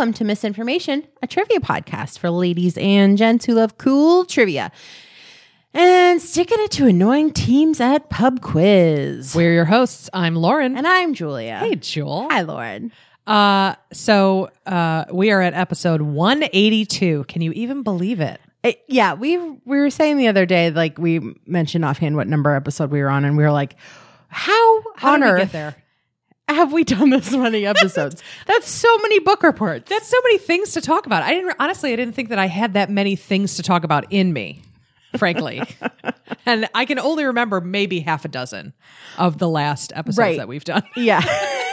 welcome to Misinformation, a trivia podcast for ladies and gents who love cool trivia. And sticking it to annoying teams at Pub Quiz. We're your hosts. I'm Lauren. and I'm Julia. hey, Jewel. Hi, Lauren. Uh, so uh, we are at episode 182. Can you even believe it? Uh, yeah, we we were saying the other day, like we mentioned offhand what number episode we were on, and we were like, "How, How on did we earth get there? Have we done this many episodes? That's so many book reports. That's so many things to talk about. I didn't honestly. I didn't think that I had that many things to talk about in me, frankly. and I can only remember maybe half a dozen of the last episodes Right. that we've done. Yeah.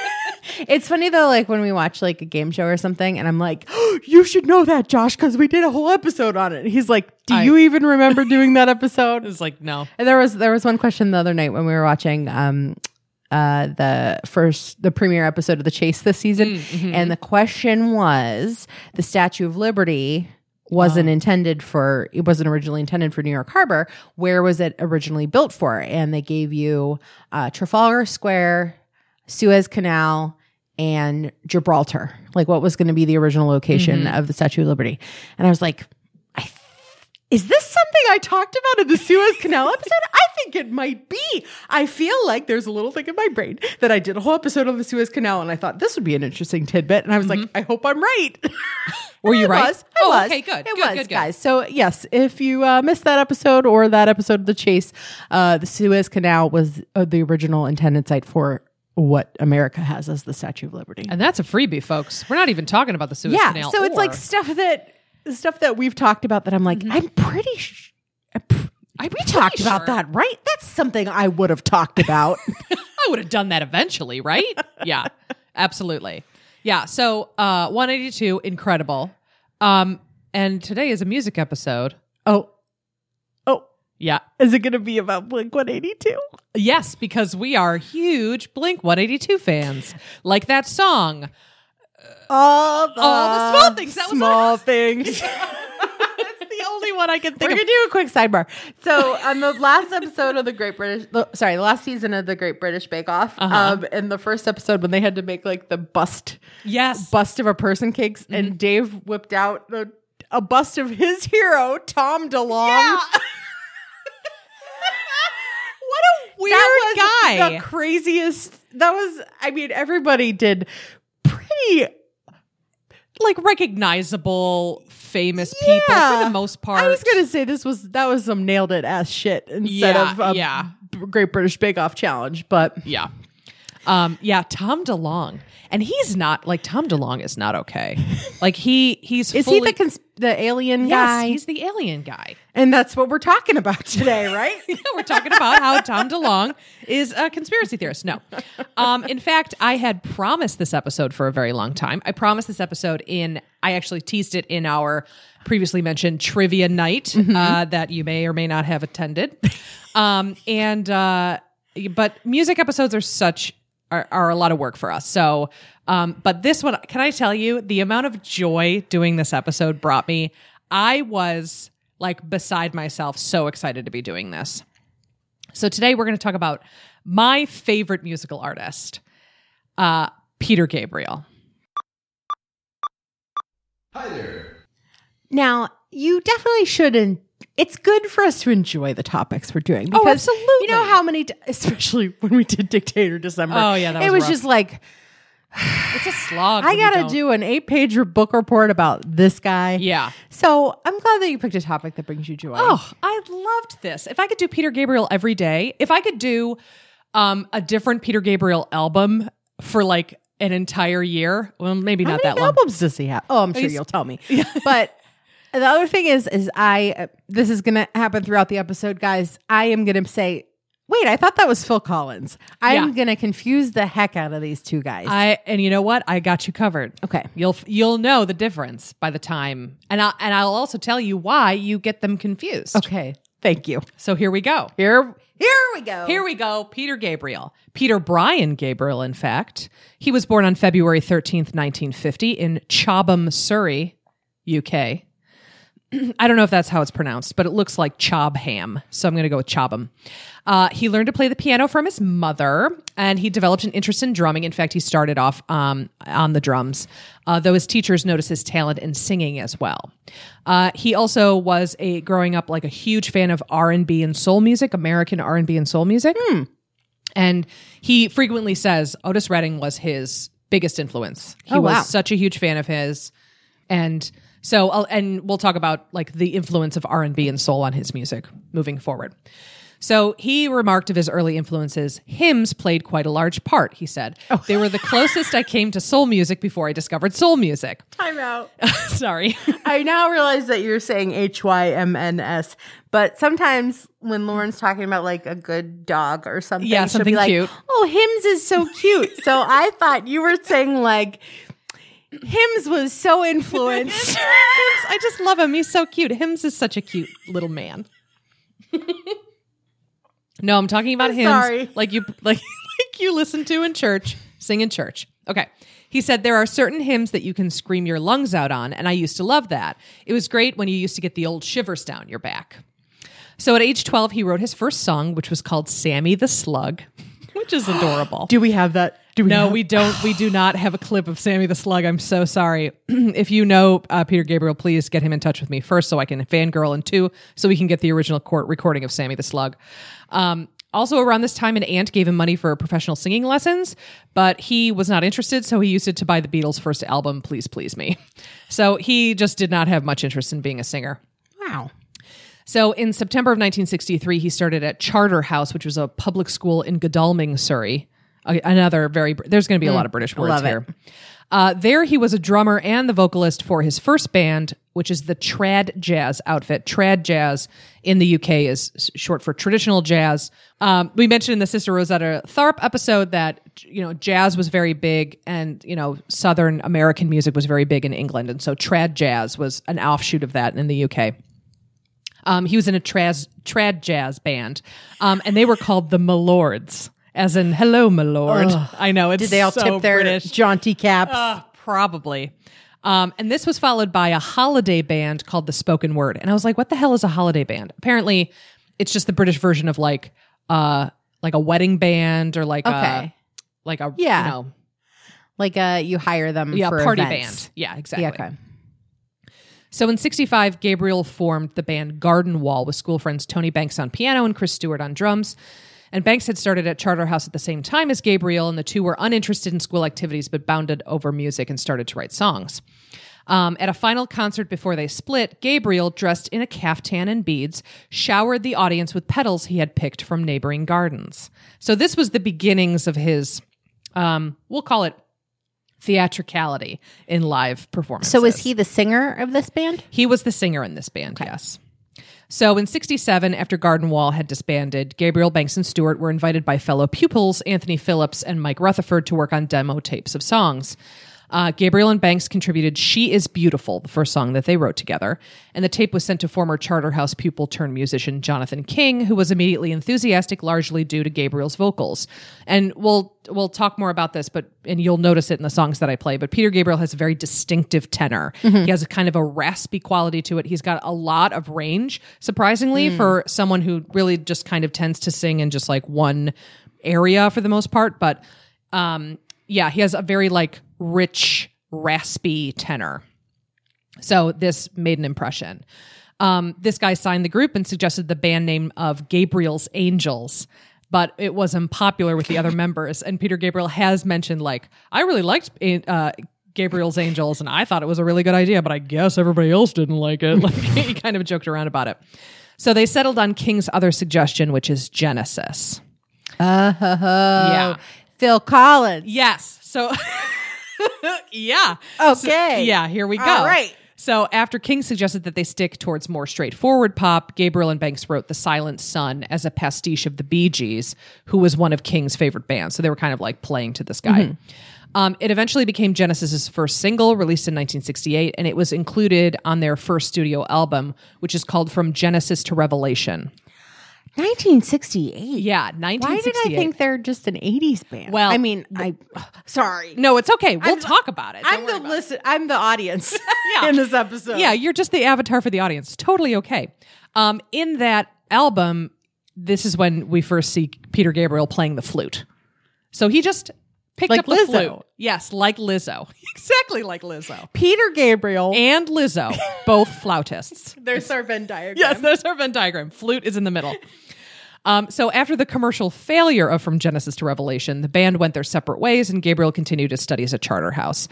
it's funny though, like when we watch like a game show or something, and I'm like, "You should know that, Josh, because we did a whole episode on it." And he's like, "Do I- you even remember doing that episode?" It's like no. And there was there was one question the other night when we were watching um uh the first the premiere episode of the chase this season. And the question was the statue of liberty wasn't intended for it wasn't originally intended for new york harbor. Where was it originally built for? And they gave you uh, trafalgar square suez canal and gibraltar. Like what was going to be the original location of the statue of liberty? And i was like is this something I talked about in the Suez Canal episode? I think it might be. I feel like there's a little thing in my brain that I did a whole episode on the Suez Canal and I thought this would be an interesting tidbit. And I was like, I hope I'm right. Were you I right? Was, I Oh, was. okay, good, It good, was, good, good. guys. So, yes, if you uh, missed that episode or that episode of The Chase, uh, the Suez Canal was uh, the original intended site for what America has as the Statue of Liberty. And that's a freebie, folks. We're not even talking about the Suez yeah. Canal. So it's like stuff that stuff that we've talked about that I'm like, I'm pretty sh- pr- I'm we talked pretty about sure. that, right? That's something I would have talked about. I would have done that eventually, right? yeah, absolutely. Yeah. So, uh, 182, incredible. Um, and today is a music episode. oh, oh, Yeah. is it going to be about Blink 182? Yes, because we are huge Blink 182 fans. Like that song. All the, All the small things. That was small things. That's the only one I can think of. We're think gonna do a quick sidebar. So, on the last episode of the Great British, the- sorry, the last season of the Great British Bake Off, Uh-huh. um, in the first episode when they had to make like the bust Yes. bust of a person cakes, Mm-hmm. and Dave whipped out a, a bust of his hero, Tom DeLonge. Yeah. what a weird that was guy. The craziest. That was. I mean, everybody did pretty. Like recognizable, famous people for the most part. I was gonna say this was that was some nailed it ass shit instead Yeah, of a yeah. Great British Bake Off challenge, but Yeah. Um, yeah, Tom DeLonge. And he's not like Tom DeLonge is not okay. Like he he's is fully, he the cons- the alien Yes, guy? he's the alien guy. and that's what we're talking about today, right? We're talking about how Tom DeLonge is a conspiracy theorist. No. Um, in fact, I had promised this episode for a very long time. I promised this episode in, I actually teased it in our previously mentioned trivia night uh, that you may or may not have attended. Um, and, uh, but music episodes are such, are, are a lot of work for us. So, um, but this one, can I tell you, the amount of joy doing this episode brought me, I was like beside myself, so excited to be doing this. So today we're going to talk about my favorite musical artist, uh, Peter Gabriel. Hi there. Now, you definitely shouldn't. It's good for us to enjoy the topics we're doing. Because Oh, absolutely. You know how many, especially when we did Dictator December. Oh, yeah, that it was was rough. just like It's a slog. I got to don't- an eight-page book report about this guy. Yeah. So I'm glad that you picked a topic that brings you joy. Oh, I loved this. If I could do Peter Gabriel every day, if I could do um, a different Peter Gabriel album for like an entire year, well, maybe how not that long. albums does he have? Oh, I'm sure He's- you'll tell me. But the other thing is, is I uh, this is gonna happen throughout the episode, guys. I am gonna say, wait, I thought that was Phil Collins. I'm Yeah. gonna confuse the heck out of these two guys. I and you know what? I got you covered. okay. You'll you'll know the difference by the time, and I and I'll also tell you why you get them confused. Okay. Thank you. So here we go. Here, here we go. Here we go. Peter Gabriel. Peter Brian Gabriel, in fact. He was born on February 13th, 1950, in Chobham, Surrey, UK. I don't know if that's how it's pronounced, but it looks like Chobham. So I'm going to go with Chobham. Uh, he learned to play the piano from his mother, and he developed an interest in drumming. In fact, he started off um, on the drums, uh, though his teachers noticed his talent in singing as well. Uh, he also was a growing up like a huge fan of R and B and soul music, American R and B and soul music, and he frequently says Otis Redding was his biggest influence. He Oh, was wow. such a huge fan of his, and so I'll- and we'll talk about like the influence of R and B and soul on his music moving forward. So he remarked of his early influences, hymns played quite a large part, he said. Oh. They were the closest I came to soul music before I discovered soul music. I'm out. Sorry. I now realize that you're saying H Y M N S, but sometimes when Lauren's talking about like a good dog or something, Yeah, she'll something be like, cute. "Oh, hymns is so cute." so I thought you were saying like Hims was so influenced. Hims, I just love him. He's so cute. Hims is such a cute little man. no, I'm talking about I'm hymns sorry. like you like like you listen to in church, sing in church. Okay. He said there are certain hymns that you can scream your lungs out on, and I used to love that. It was great when you used to get the old shivers down your back. So at age 12, he wrote his first song, which was called Sammy the Slug, which is adorable. Do we have that? Do we No, have- we don't. We do not have a clip of Sammy the Slug. I'm so sorry. if you know uh, Peter Gabriel, please get him in touch with me first, so I can fangirl, and two, so we can get the original court recording of Sammy the Slug. Um, also, around this time, an aunt gave him money for professional singing lessons, but he was not interested, so he used it to buy the Beatles' first album, "Please Please Me." So he just did not have much interest in being a singer. Wow. So in September of 1963, he started at Charterhouse, which was a public school in Godalming, Surrey. Another very, there's going to be a lot of British words here. Uh, there, he was a drummer and the vocalist for his first band, which is the Trad Jazz outfit. Trad Jazz in the UK is short for traditional jazz. Um, we mentioned in the Sister Rosetta Tharpe episode that you know jazz was very big, and you know Southern American music was very big in England, and so Trad Jazz was an offshoot of that in the UK. Um, he was in a trad, trad jazz band, um, and they were called the Milords, as in "Hello, Milord." I know it's Did they all so tip their British. jaunty caps? Uh, probably. Um, and this was followed by a holiday band called the Spoken Wurde, and I was like, "What the hell is a holiday band?" Apparently, it's just the British version of like, uh, like a wedding band or like okay. a like a Yeah. you know, like uh you hire them yeah, for party events. band. Yeah, exactly. Yeah, okay. So in 65, Gabriel formed the band Garden Wall with school friends Tony Banks on piano and Chris Stewart on drums. And Banks had started at Charterhouse at the same time as Gabriel, and the two were uninterested in school activities but bounded over music and started to write songs. Um, at a final concert before they split, Gabriel, dressed in a caftan and beads, showered the audience with petals he had picked from neighboring gardens. So this was the beginnings of his, um, we'll call it theatricality in live performances. So was he the singer of this band? He was the singer in this band, yes. So in 67, after Garden Wall had disbanded, Gabriel Banks and Stewart were invited by fellow pupils Anthony Phillips and Mike Rutherford to work on demo tapes of songs. Uh, Gabriel and Banks contributed She is Beautiful, the first song that they wrote together. And the tape was sent to former Charterhouse pupil turned musician Jonathan King, who was immediately enthusiastic, largely due to Gabriel's vocals. And we'll we'll talk more about this, but and you'll notice it in the songs that I play. But Peter Gabriel has a very distinctive tenor. He has a kind of a raspy quality to it. He's got a lot of range, surprisingly, for someone who really just kind of tends to sing in just like one area for the most part. But um, yeah, he has a very like rich, raspy tenor. So this made an impression. Um, this guy signed the group and suggested the band name of Gabriel's Angels, but it was unpopular with the other members. And Peter Gabriel has mentioned, like, I really liked uh, Gabriel's Angels, and I thought it was a really good idea, but I guess everybody else didn't like it. Like, he kind of joked around about it. So they settled on King's other suggestion, which is Genesis. Uh, Yeah. Phil Collins. Yes. So, yeah. Okay. So- yeah, here we go. All right. So, after King suggested that they stick towards more straightforward pop, Gabriel and Banks wrote The Silent Sun as a pastiche of the Bee Gees, who was one of King's favorite bands. So, they were kind of like playing to this guy. Um, it eventually became Genesis's first single, released in 1968, and it was included on their first studio album, which is called From Genesis to Revelation. 1968. Yeah, Why 1968. did I think they're just an 80s band? Well, I mean, I sorry. No, it's okay. We'll I'm- talk about it. Don't I'm the about it. listen. I'm the audience Yeah. in this episode. Yeah, you're just the avatar for the audience. Totally okay. Um, in that album, this is when we first see Peter Gabriel playing the flute. So he just picked Like up the flute. Yes, like Lizzo. exactly like Lizzo. Peter Gabriel. And Lizzo, both flautists. There's our Venn diagram. Yes, there's our Venn diagram. Flute is in the middle. Um, so after the commercial failure of From Genesis to Revelation, the band went their separate ways, and Gabriel continued his studies at Charterhouse.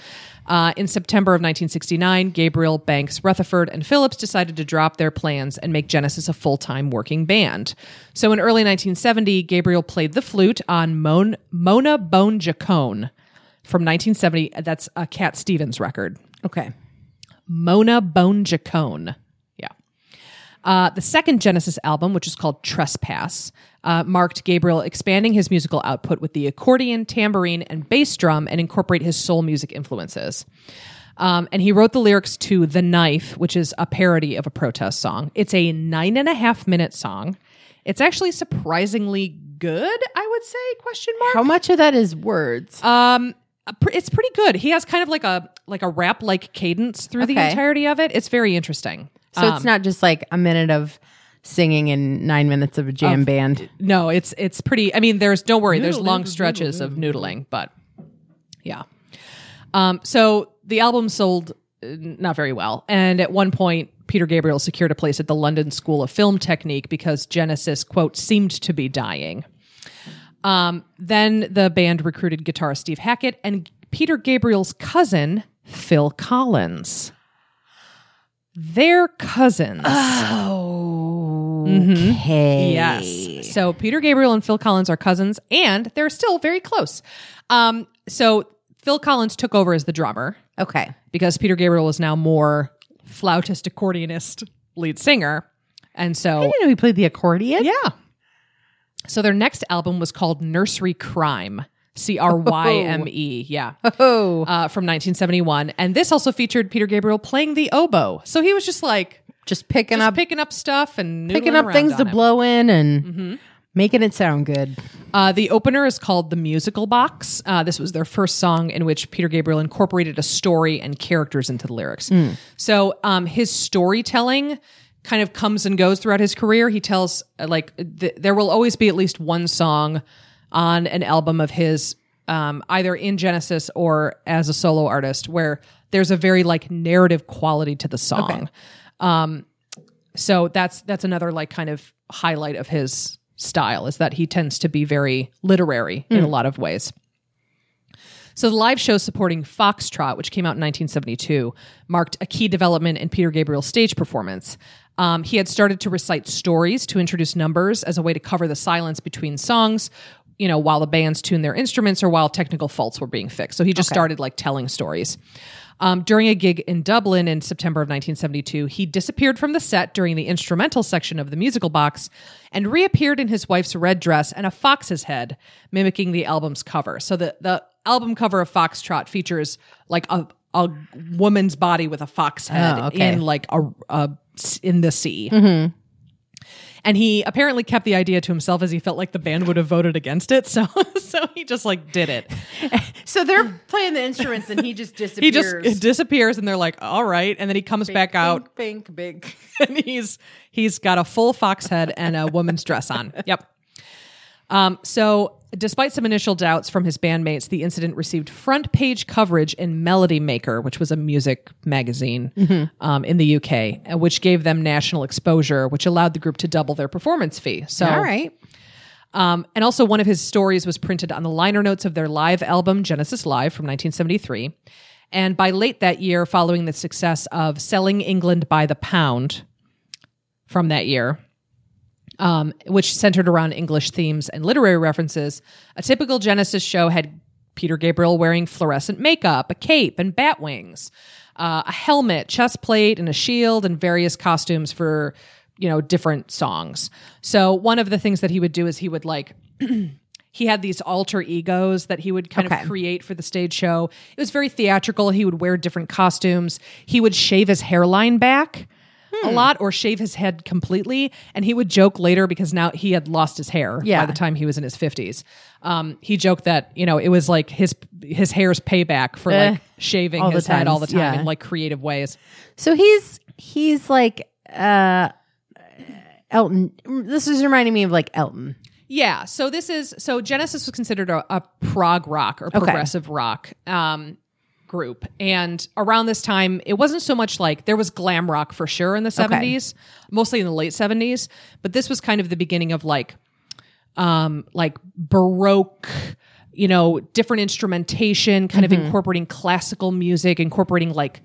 Uh, in September of 1969, Gabriel, Banks, Rutherford, and Phillips decided to drop their plans and make Genesis a full-time working band. So in early 1970, Gabriel played the flute on Mon- Mona Bone Jakon from 1970. That's a Cat Stevens record. Okay. Mona Bone Jakon. Uh, the second Genesis album, which is called Trespass, uh, marked Gabriel expanding his musical output with the accordion, tambourine, and bass drum and incorporate his soul music influences. Um, and he wrote the lyrics to The Knife, which is a parody of a protest song. It's a nine and a half minute song. It's actually surprisingly good, I would say, question mark. How much of that is words? Um, it's pretty good. He has kind of like a like a rap like cadence through the entirety of it. It's very interesting. So Um, it's not just like a minute of singing and nine minutes of a jam band. no, it's it's pretty. I mean, there's don't worry. There's long stretches of noodling, but yeah. Um, so the album sold uh, not very well, and at one point, Peter Gabriel secured a place at the London School of Film Technique because Genesis quote seemed to be dying. Um, then the band recruited guitarist Steve Hackett and Peter Gabriel's cousin Phil Collins. They're cousins. Oh. Okay. Yes. So Peter Gabriel and Phil Collins are cousins, and they're still very close. Um, so Phil Collins took over as the drummer Okay. because Peter Gabriel is now more flautist, accordionist, lead singer. And so, You know, he played the accordion. yeah. So their next album was called Nursery Cryme, C R Y M E. Yeah. Oh. Uh, from 1971. And this also featured Peter Gabriel playing the oboe. So he was just like just picking just up picking up stuff and picking up things to it. blow in and making it sound good. Uh, the opener is called The Musical Box. Uh, this was their first song in which Peter Gabriel incorporated a story and characters into the lyrics. So um, his storytelling kind of comes and goes throughout his career. He tells, uh, like, th- there will always be at least one song on an album of his, um, either in Genesis or as a solo artist, where there's a very like narrative quality to the song. Um, so that's that's another like kind of highlight of his style is that he tends to be very literary in a lot of ways. So the live show supporting Foxtrot, which came out in 1972, marked a key development in Peter Gabriel's stage performance. Um, he had started to recite stories to introduce numbers as a way to cover the silence between songs, you know, while the bands tuned their instruments or while technical faults were being fixed. So he just started like telling stories. Um, during a gig in Dublin in September of 1972, he disappeared from the set during the instrumental section of the musical box and reappeared in his wife's red dress and a fox's head, mimicking the album's cover. So the, the album cover of Foxtrot features like a, a woman's body with a fox head Oh, okay. in like a, a in the sea. And he apparently kept the idea to himself as he felt like the band would have voted against it. So so he just like did it. So they're playing the instruments and he just disappears. He just disappears and they're like, all right. And then he comes back out Bink, bink, bink. and he's he's got a full fox head and a woman's dress on. Yep. Um, so despite some initial doubts from his bandmates, the incident received front page coverage in Melody Maker, which was a music magazine um, in the UK, uh, which gave them national exposure, which allowed the group to double their performance fee. So All right. um, and also, one of his stories was printed on the liner notes of their live album, Genesis Live, from 1973. And by late that year, following the success of Selling England by the Pound from that year, um, which centered around English themes and literary references, a typical Genesis show had Peter Gabriel wearing fluorescent makeup, a cape, and bat wings, uh, a helmet, chest plate, and a shield, and various costumes for you know different songs. So one of the things that he would do is he would like. He had these alter egos that he would kind Okay. of create for the stage show. It was very theatrical. He would wear different costumes. He would shave his hairline back a lot or shave his head completely. And he would joke later because now he had lost his hair yeah. by the time he was in his 50s. Um, he joked that, you know, it was like his his hair's payback for Eh, like shaving his head all the time yeah. in like creative ways. So he's he's like uh Elton. This is reminding me of like Elton. Yeah. So this is so Genesis was considered a, a prog rock or progressive rock um, group, and around this time, it wasn't so much like there was glam rock for sure in the seventies, mostly in the late seventies, but this was kind of the beginning of like, um, like baroque. You know, different instrumentation, kind of incorporating classical music, incorporating like,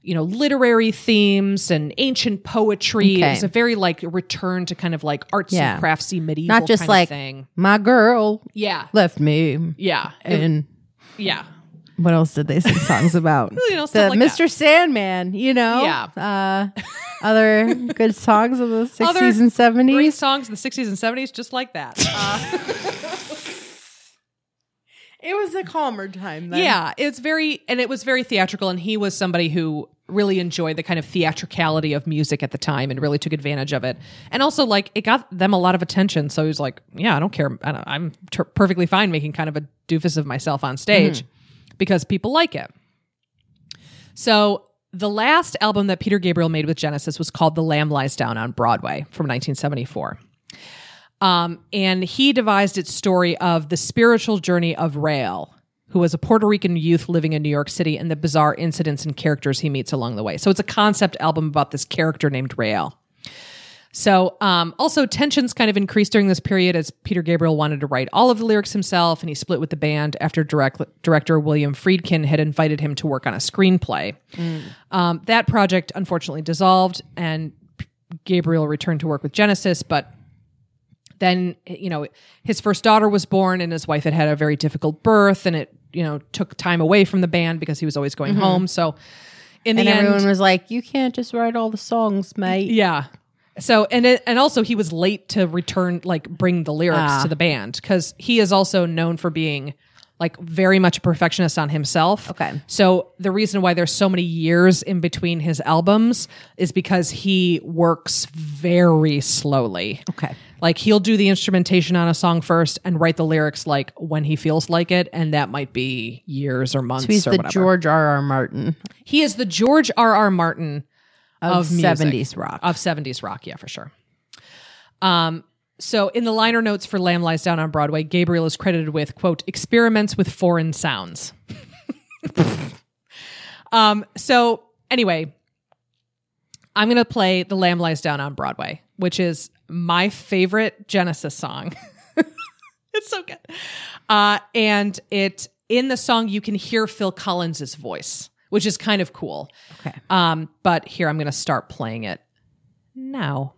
you know, literary themes and ancient poetry. It Okay. was a very like return to kind of like artsy, Yeah. craftsy, medieval Not just like thing. my girl Yeah, left me. yeah, It- And yeah. What else did they sing songs about? You know, the like that. Mr. Sandman, you know? Yeah. Uh, other good songs of the 60s Other and Great 70s. songs in the '60s and '70s, just like that. Uh, It was a calmer time then. yeah, it's very, and it was very theatrical. And he was somebody who really enjoyed the kind of theatricality of music at the time and really took advantage of it. And also, like, it got them a lot of attention. So he was like, "Yeah, I don't care. I I'm ter- perfectly fine making kind of a doofus of myself on stage because people like it." So the last album that Peter Gabriel made with Genesis was called The Lamb Lies Down on Broadway from 1974. Um, and he devised its story of the spiritual journey of Rael, who was a Puerto Rican youth living in New York City, and the bizarre incidents and characters he meets along the way. So it's a concept album about this character named Rael. So, um, also tensions kind of increased during this period as Peter Gabriel wanted to write all of the lyrics himself, and he split with the band after direct, director William Friedkin had invited him to work on a screenplay. Um, that project unfortunately dissolved, and P- Gabriel returned to work with Genesis, but then you know his first daughter was born and his wife had had a very difficult birth and it you know took time away from the band because he was always going home so in the And everyone was like, you can't just write all the songs, mate. yeah so and it, and also he was late to return like bring the lyrics Ah. to the band because he is also known for being like very much a perfectionist on himself Okay. so the reason why there's so many years in between his albums is because he works very slowly Okay. like he'll do the instrumentation on a song first and write the lyrics like when he feels like it, and that might be years or months So he's or the whatever. George R. R. Martin he is the George R. R. Martin of, of music. 70s rock. of 70s rock, yeah, for sure. Um, so in the liner notes for Lamb Lies Down on Broadway, Gabriel is credited with quote experiments with foreign sounds. um, so anyway, I'm gonna play The Lamb Lies Down on Broadway, which is my favorite Genesis song. it's so good. Uh, and it in the song you can hear Phil Collins's voice, which is kind of cool. Okay. Um, but here I'm going to start playing it now.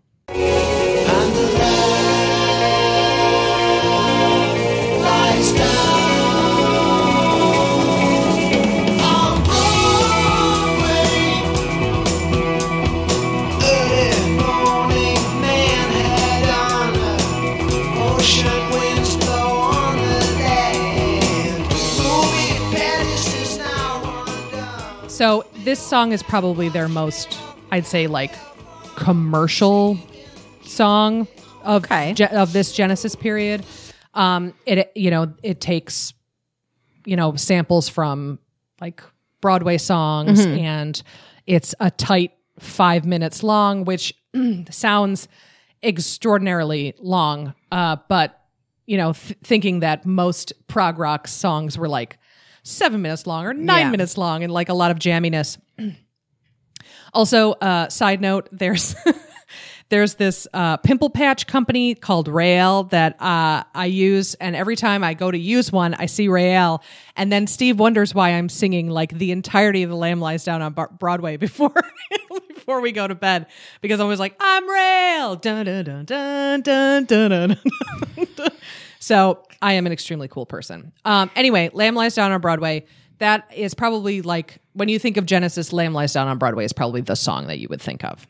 So this song is probably their most, I'd say, like commercial song of Okay. Ge- of this Genesis period. Um, it you know it takes you know samples from like Broadway songs, and it's a tight five minutes long, which sounds extraordinarily long. Uh, but you know, th- thinking that most prog rock songs were like seven minutes long or nine Yeah. minutes long, and like a lot of jamminess. Also, uh, side note, there's there's this uh, pimple patch company called Rael that uh, I use, and every time I go to use one, I see Rael, and then Steve wonders why I'm singing like the entirety of the Lamb Lies Down on Bar- Broadway before before we go to bed because I'm always like I'm Rael, dun dun dun dun dun dun dun. so I am an extremely cool person. Um, anyway, Lamb Lies Down on Broadway. That is probably like when you think of Genesis, Lamb Lies Down on Broadway is probably the song that you would think of.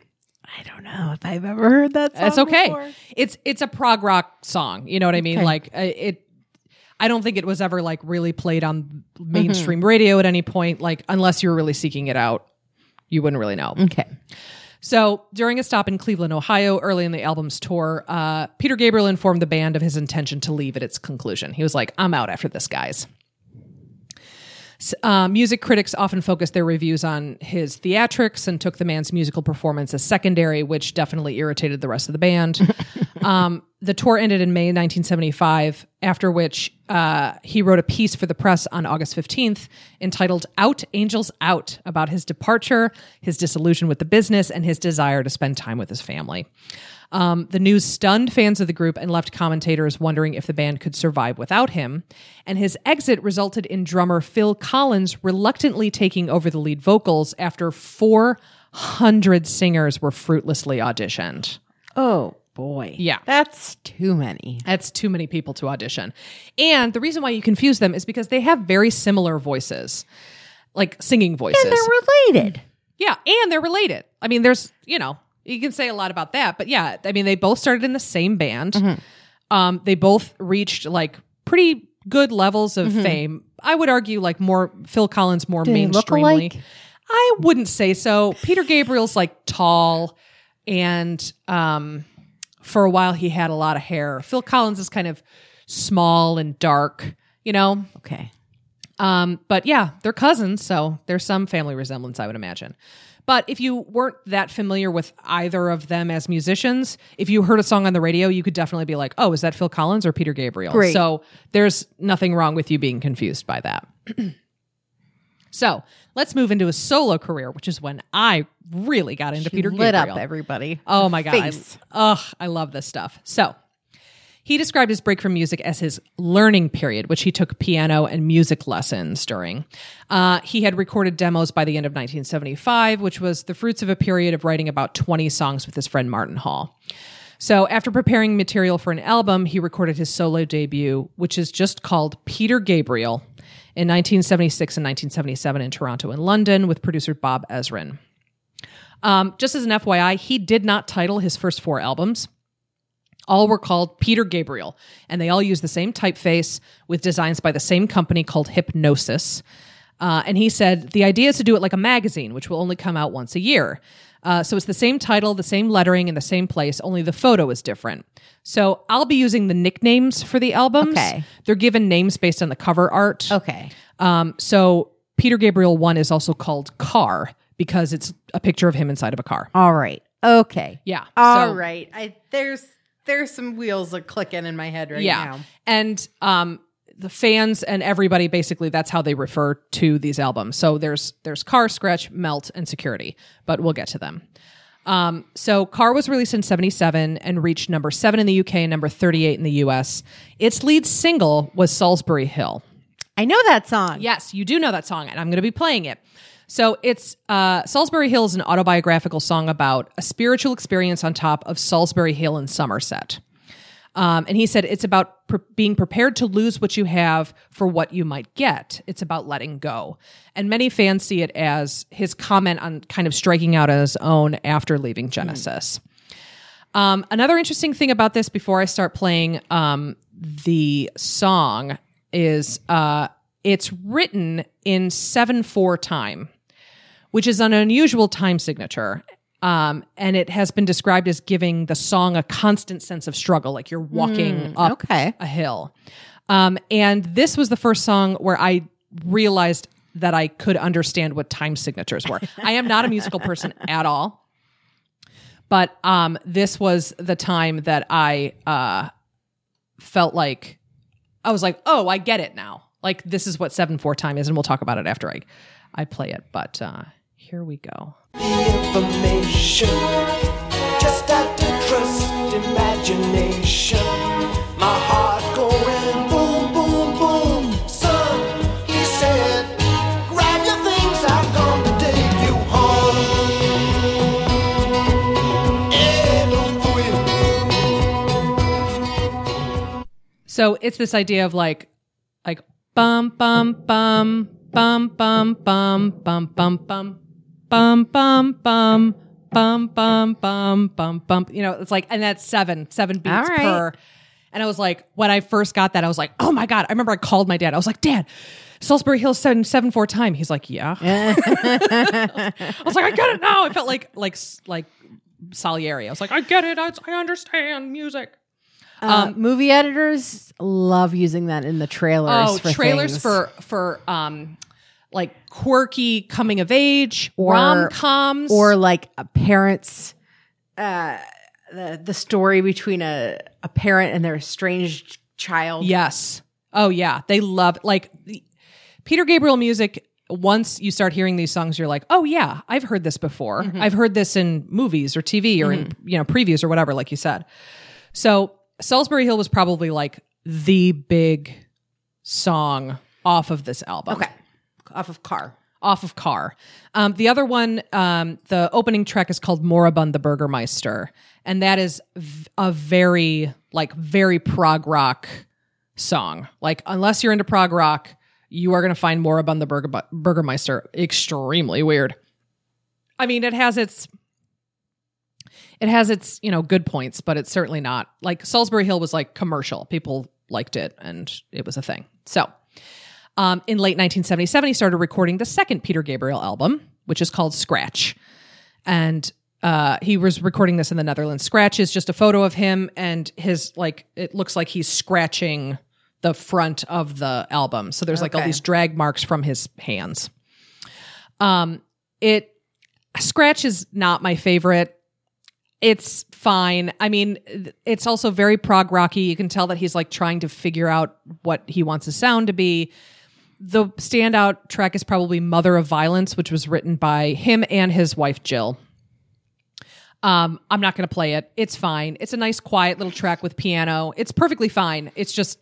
I don't know if I've ever heard that song It's okay. before. It's it's a prog rock song. You know what I mean? Okay. Like uh, it. I don't think it was ever like really played on mainstream radio at any point. Like unless you were really seeking it out, you wouldn't really know. Okay. So during a stop in Cleveland, Ohio, early in the album's tour, uh, Peter Gabriel informed the band of his intention to leave at its conclusion. He was like, I'm out after this, guys. Uh, music critics often focused their reviews on his theatrics and took the man's musical performance as secondary, which definitely irritated the rest of the band. um, the tour ended in May 1975, after which uh, he wrote a piece for the press on August 15th entitled Out Angels Out about his departure, his disillusion with the business, and his desire to spend time with his family. Um, the news stunned fans of the group and left commentators wondering if the band could survive without him. And his exit resulted in drummer Phil Collins reluctantly taking over the lead vocals after 400 singers were fruitlessly auditioned. Oh boy. Yeah. That's too many. That's too many people to audition. And the reason why you confuse them is because they have very similar voices, like singing voices. And they're related. Yeah, and they're related. I mean, there's, you know, you can say a lot about that, but yeah, I mean, they both started in the same band. Mm-hmm. Um, they both reached like pretty good levels of fame. I would argue like more Phil Collins more Mm-hmm. mainstreamly. I wouldn't say so. Peter Gabriel's like tall and um for a while he had a lot of hair. Phil Collins is kind of small and dark, you know. Okay. Um, but yeah, they're cousins, so there's some family resemblance, I would imagine. But if you weren't that familiar with either of them as musicians, if you heard a song on the radio, you could definitely be like, oh, is that Phil Collins or Peter Gabriel? Great. So there's nothing wrong with you being confused by that. so let's move into a solo career, which is when I really got into Peter lit Gabriel. up everybody. Oh my god! I, ugh, I love this stuff. So he described his break from music as his learning period, which he took piano and music lessons during. Uh, he had recorded demos by the end of 1975, which was the fruits of a period of writing about 20 songs with his friend Martin Hall. So, after preparing material for an album, he recorded his solo debut, which is just called Peter Gabriel, in 1976 and 1977 in Toronto and London with producer Bob Ezrin. Um, just as an FYI, he did not title his first four albums. All were called Peter Gabriel, and they all use the same typeface with designs by the same company called Hipgnosis. Uh, and he said the idea is to do it like a magazine, which will only come out once a year. Uh, so it's the same title, the same lettering, in the same place, only the photo is different. So I'll be using the nicknames for the albums. Okay. They're given names based on the cover art. Okay. Um, so Peter Gabriel 1 is also called Car because it's a picture of him inside of a car. All right. Okay. Yeah. All so- right. I there's there's some wheels are clicking in my head right yeah. now. And um the fans and everybody basically that's how they refer to these albums. So there's there's Car, Scratch, Melt, and Security, but we'll get to them. Um, so Car was released in 77 and reached number 7 in the UK and number 38 in the US. Its lead single was Solsbury Hill. I know that song. Yes, you do know that song, and I'm going to be playing it. So it's uh, Solsbury Hill is an autobiographical song about a spiritual experience on top of Solsbury Hill in Somerset. Um, and he said it's about pre- being prepared to lose what you have for what you might get. It's about letting go. And many fans see it as his comment on kind of striking out on his own after leaving Genesis. Um, another interesting thing about this before I start playing um, the song is uh, it's written in 7 4 time, which is an unusual time signature. Um, and it has been described as giving the song a constant sense of struggle, like you're walking up okay. a hill. Um, and this was the first song where I realized that I could understand what time signatures were. I am not a musical person at all but um this was the time that i uh felt like i was like oh i get it now like this is what 7-4 time is and we'll talk about it after i i play it but uh here we go information. Just had to trust imagination. My heart going boom, boom, boom. Son, he said, grab your things, come to take you home. So it's this idea of like like bum bum bum bum bum bum bum bum bum bum bum bum bum bum bum bum bum. You know, it's like, and that's seven, seven beats right. per. And I was like, when I first got that, I was like, oh my God. I remember I called my dad. I was like, Dad, Solsbury Hill seven seven four time. He's like, yeah. I was like, I get it now. I felt like like like Salieri. I was like, I get it. I, I understand music. Uh, um, movie editors love using that in the trailers. Oh, for trailers things. for for um, like quirky coming of age Or- rom coms or like a parents uh the the story between a a parent and their estranged child yes. Oh yeah, they love like the, Peter Gabriel music. Once you start hearing these songs, you're like, oh yeah, I've heard this before. I've heard this in movies or TV or in you know previews or whatever, like you said. So Solsbury Hill was probably like the big song off of this album. okay off of car off of Car. Um, the other one, um, the opening track is called Moribund the Burgermeister, and that is v- a very like very prog rock song. Like unless you're into prog rock, you are going to find Moribund the Burger- Burgermeister extremely weird. I mean, it has its it has its you know good points, but it's certainly not like Solsbury Hill was like commercial. People liked it, and it was a thing. So. Um, in late 1977, he started recording the second Peter Gabriel album, which is called Scratch. And uh, he was recording this in the Netherlands. Scratch is just a photo of him and his, like, it looks like he's scratching the front of the album. So there's like all these drag marks from his hands. Um, it, Scratch is not my favorite it's fine. I mean, it's also very prog rocky. You can tell that he's like trying to figure out what he wants the sound to be. The standout track is probably Mother of Violence, which was written by him and his wife Jill. Um, I'm not going to play it. It's fine. It's a nice, quiet little track with piano. It's perfectly fine. It's just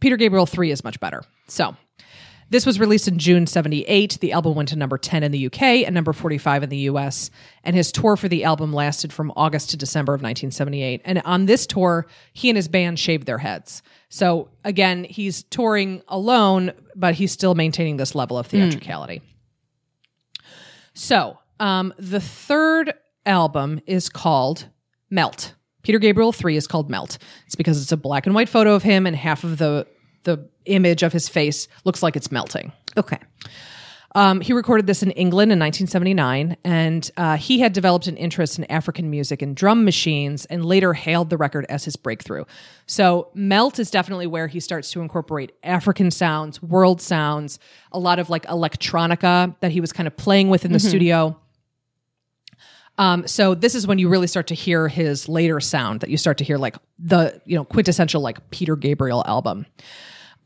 Peter Gabriel 3 is much better. So, this was released in June 78. The album went to number 10 in the UK and number 45 in the US. And his tour for the album lasted from August to December of 1978. And on this tour, he and his band shaved their heads. So again, he's touring alone, but he's still maintaining this level of theatricality. So um, the third album is called Melt. Peter Gabriel 3 is called Melt. It's because it's a black and white photo of him and half of the the image of his face looks like it's melting. okay Um, he recorded this in England in 1979, and uh, he had developed an interest in African music and drum machines, and later hailed the record as his breakthrough. So, Melt is definitely where he starts to incorporate African sounds, world sounds, a lot of like electronica that he was kind of playing with in the studio. Um, so this is when you really start to hear his later sound that you start to hear like the you know quintessential like Peter Gabriel album.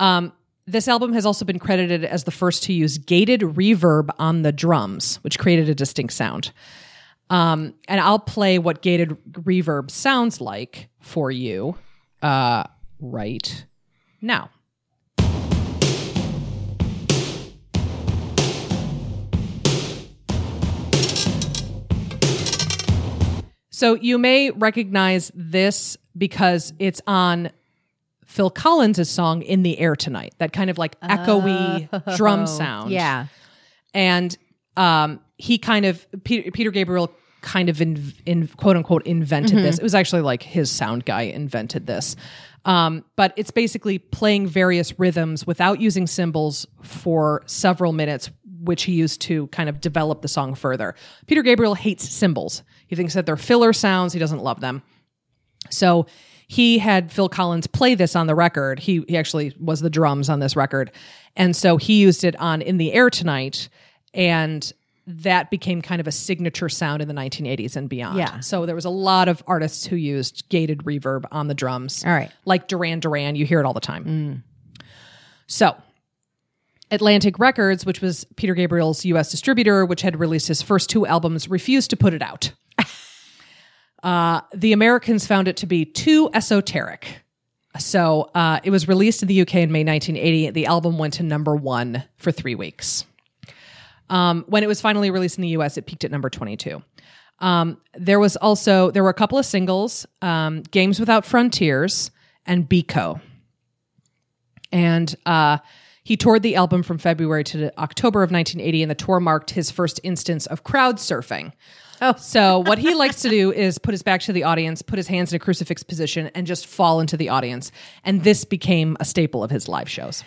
Um, this album has also been credited as the first to use gated reverb on the drums, which created a distinct sound. Um, and I'll play what gated reverb sounds like for you uh, right now. So you may recognize this because it's on Phil Collins' song "In the Air Tonight." That kind of like echoey drum sound. yeah and um, he kind of Peter, Peter Gabriel kind of in, in quote unquote invented this. It was actually like his sound guy invented this. Um, but it's basically playing various rhythms without using cymbals for several minutes, which he used to kind of develop the song further. Peter Gabriel hates cymbals. He thinks that they're filler sounds. He doesn't love them. So he had Phil Collins play this on the record. He he actually was the drums on this record. And so he used it on In the Air Tonight and that became kind of a signature sound in the 1980s and beyond. Yeah. So there was a lot of artists who used gated reverb on the drums. All right. Like Duran Duran, you hear it all the time. So Atlantic Records, which was Peter Gabriel's US distributor, which had released his first two albums, refused to put it out. Uh, the Americans found it to be too esoteric. So uh, it was released in the UK in May 1980. The album went to number one for three weeks. Um, when it was finally released in the US, it peaked at number 22. Um, there was also there were a couple of singles, um, "Games Without Frontiers" and "Biko." And uh, he toured the album from February to October of 1980, and the tour marked his first instance of crowd surfing. Oh. So what he likes to do is put his back to the audience, put his hands in a crucifix position, and just fall into the audience. And this became a staple of his live shows.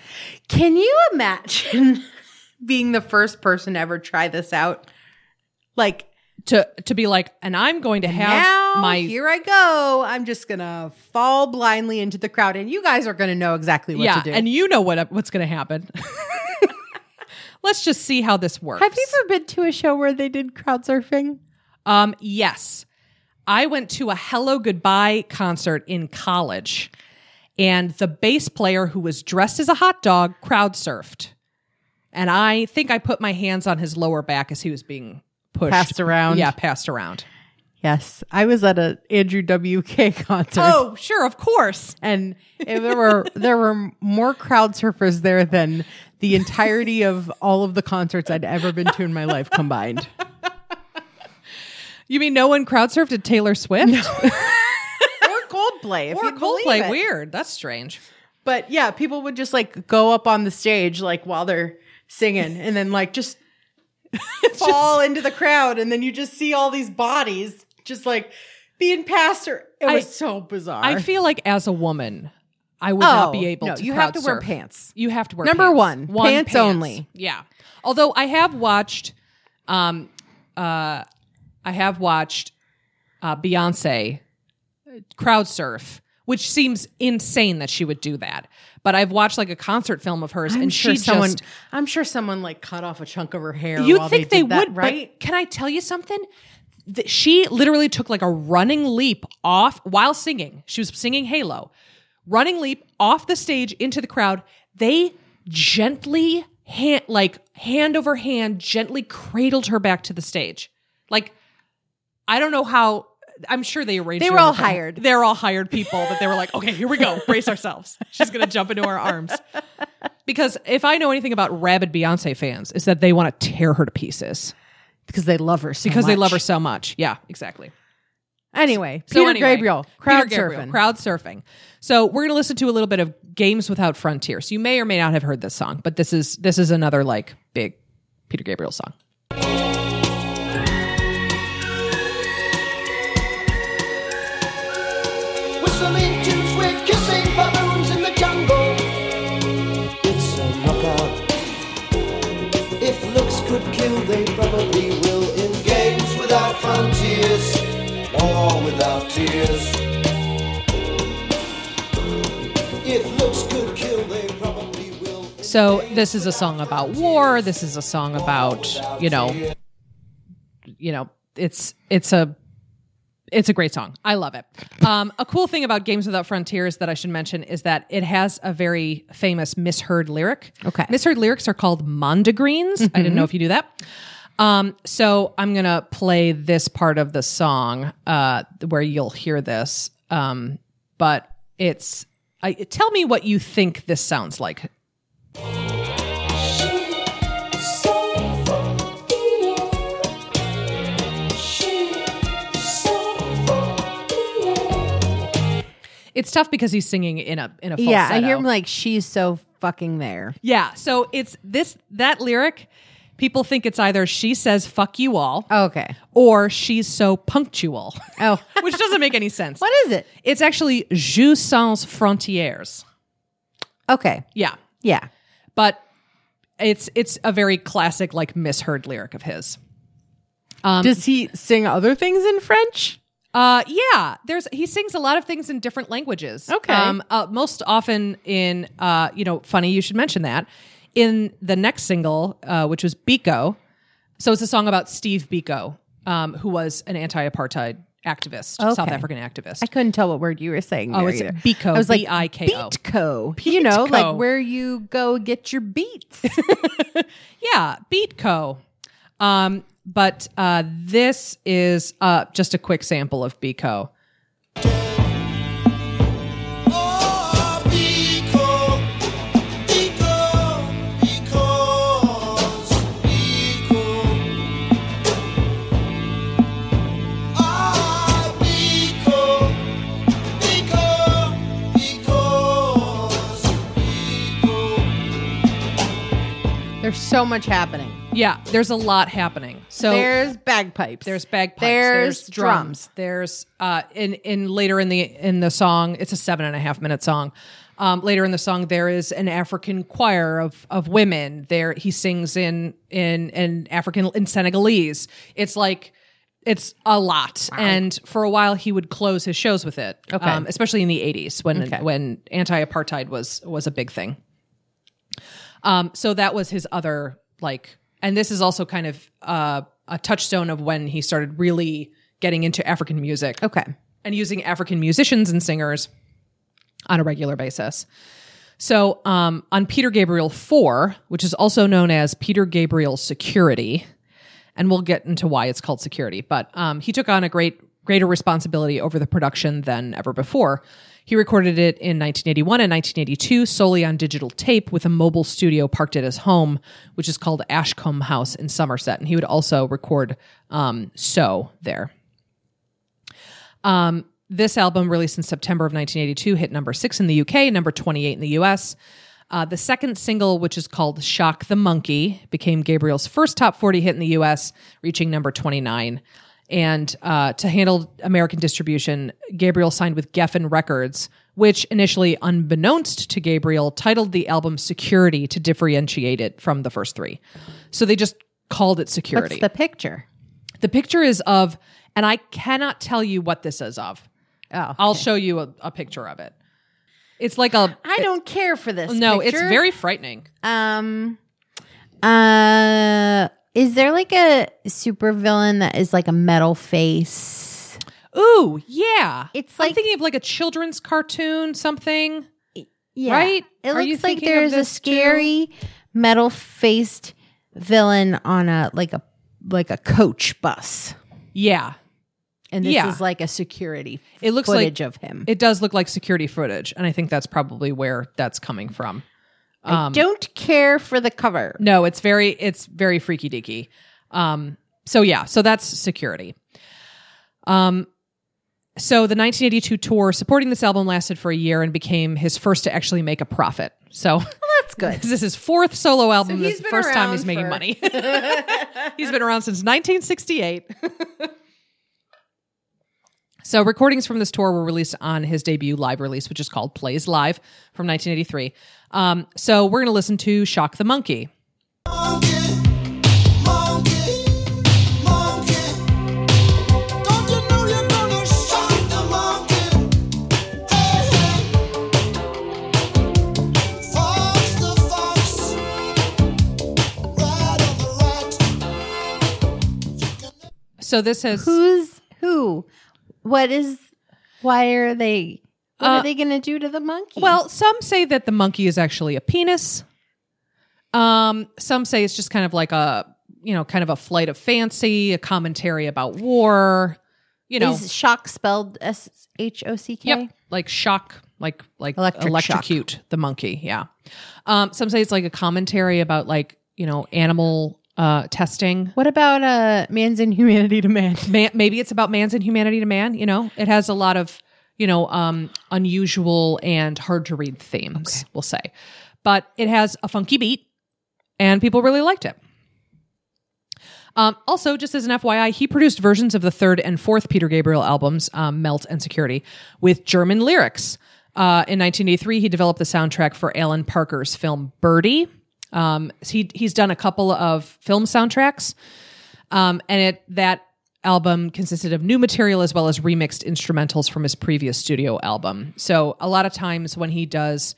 Can you imagine being the first person to ever try this out? Like To to be like, and I'm going to have now, my here I go. I'm just gonna fall blindly into the crowd, and you guys are gonna know exactly what yeah, to do. and you know what uh, what's going to happen. Let's just see how this works. Have you ever been to a show where they did crowd surfing? Um, yes. I went to a Hello Goodbye concert in college, and the bass player who was dressed as a hot dog crowd surfed. And I think I put my hands on his lower back as he was being pushed. Passed around. Yeah, passed around. Yes, I was at a Andrew WK concert. Oh, sure, of course. and there were there were more crowd surfers there than the entirety of all of the concerts I'd ever been to in my life combined. You mean no one crowd surfed at Taylor Swift? or Coldplay, if or Coldplay? Weird. That's strange. But yeah, people would just like go up on the stage like while they're singing, and then like just fall into the crowd, and then you just see all these bodies just like being passed. Or it I- was so bizarre. I feel like as a woman, I would not Oh, be able no, to. you have to wear surf. pants. You have to wear pants. Number pants. one, pants only. Yeah. Although I have watched, um, uh, I have watched uh, Beyonce crowd surf, which seems insane that she would do that. But I've watched like a concert film of hers, I'm and sure she someone. just. I'm sure someone like cut off a chunk of her hair. While think they, they, that, would, right? Can I tell you something? Th- She literally took like a running leap off while singing. She was singing Halo, running leap off the stage into the crowd. They gently hand, like hand over hand, gently cradled her back to the stage. Like, I don't know how. I'm sure they arranged. They were all hired. They're all hired people that they were like, okay, here we go, brace ourselves. She's gonna jump into our arms. Because if I know anything about rabid Beyonce fans, is that they want to tear her to pieces because they love her so because they much. love her so much. Yeah, exactly. Anyway, So Peter anyway, Gabriel, Peter crowd Gabriel, surfing. crowd surfing. So we're gonna listen to a little bit of Games Without Frontiers. You may or may not have heard this song, but this is this is another like big Peter Gabriel song. Or without tears. If looks could kill, they probably will. So this is a song about war. This is a song about you know, you know, it's it's a it's a great song. I love it. Um, a cool thing about Games Without Frontiers that I should mention is that it has a very famous misheard lyric. Okay. misheard lyrics are called mondegreens. I didn't know if you knew that. Um, so I'm gonna play this part of the song uh, where you'll hear this. Um, but it's I, tell me what you think this sounds like. It's tough because he's singing in a in a falsetto. yeah, I hear him like she's so fucking there. Yeah, so it's this that lyric. People think it's either she says "fuck you all" Okay. or she's so punctual, Oh, which doesn't make any sense. what is it? It's actually "Jeux sans frontières." Okay. Yeah, Yeah. but it's it's a very classic like misheard lyric of his. Um, Does he sing other things in French? Uh, yeah. There's he sings a lot of things in different languages. Okay. Um, uh, most often in uh, you know, funny you should mention that in the next single, uh, which was Biko. So it's a song about Steve Biko, um, who was an anti-apartheid activist, South African activist. I couldn't tell what word you were saying. Oh, it's either. Biko, I was like B-I-K-O. Beatco. You know, like where you go get your beats. Yeah, Beatco. Um, but uh, this is uh, just a quick sample of Biko. So much happening. Yeah, there's a lot happening. So there's bagpipes. There's bagpipes. There's There's, drums. There's uh in in later in the in the song. It's a seven and a half minute song. Um, later in the song, there is an African choir of of women. There he sings in in in African in Senegalese. It's like it's a lot. And for a while, he would close his shows with it. Okay. um, especially in the '80s when Okay. when anti apartheid was was a big thing. Um, so that was his other like, and this is also kind of uh, a touchstone of when he started really getting into African music Okay. and using African musicians and singers on a regular basis. So um, on Peter Gabriel 4, which is also known as Peter Gabriel Security, and we'll get into why it's called security, but um, he took on a great greater responsibility over the production than ever before. He recorded it in 1981 and 1982 solely on digital tape with a mobile studio parked at his home, which is called Ashcombe House in Somerset. And he would also record um, So there. Um, this album, released in September of 1982, hit number six in the UK, number 28 in the US. Uh, the second single, which is called Shock the Monkey, became Gabriel's first top 40 hit in the US, reaching number 29. And uh, to handle American distribution, Gabriel signed with Geffen Records, which initially, unbeknownst to Gabriel, titled the album Security to differentiate it from the first three. So they just called it Security. What's the picture? The picture is of, and I cannot tell you what this is of. Oh, I'll show you a, a picture of it. It's like a I don't care for this. no, it's very frightening. Um, uh, is there like a supervillain that is like a metal face? Ooh, yeah. It's like I'm like- thinking of like a children's cartoon, something. Yeah. Right? It Are looks like there's a too? scary metal faced villain on a like a like a coach bus. Yeah, And this Yeah. is like a security it looks like footage of him. it does look like security footage, and I think that's probably where that's coming from. I don't care for the cover. No, it's very it's very freaky deaky. Um, so yeah, so that's security. Um, so the 1982 tour supporting this album lasted for a year and became his first to actually make a profit. So That's good. this is his fourth solo album. So this is the first time he's making for- money. he's been around since 1968. so recordings from this tour were released on his debut live release, which is called Plays Live from 1983. Um, so we're going to listen to Shock the Monkey. Monkey. So this has Who's who? What is why are they what Uh, are they gonna do to the monkey? Well, some say that the monkey is actually a penis. Um, some say it's just kind of like a, you know, kind of a flight of fancy, a commentary about war. You know, is shock spelled S H O C K? yep, like shock, like like Electric electrocute the monkey. Yeah. Um, some say it's like a commentary about like you know animal uh testing. What about uh man's inhumanity to man? Man, maybe it's about man's inhumanity to man. You know, it has a lot of you know um unusual and hard to read themes. We'll say, but it has a funky beat, and people really liked it. Um, also, just as an FYI, he produced versions of the third and fourth Peter Gabriel albums, um, Melt and Security, with German lyrics. Uh, in 1983, he developed the soundtrack for Alan Parker's film Birdie. Um, he he's done a couple of film soundtracks, um, and it that album consisted of new material as well as remixed instrumentals from his previous studio album. So a lot of times when he does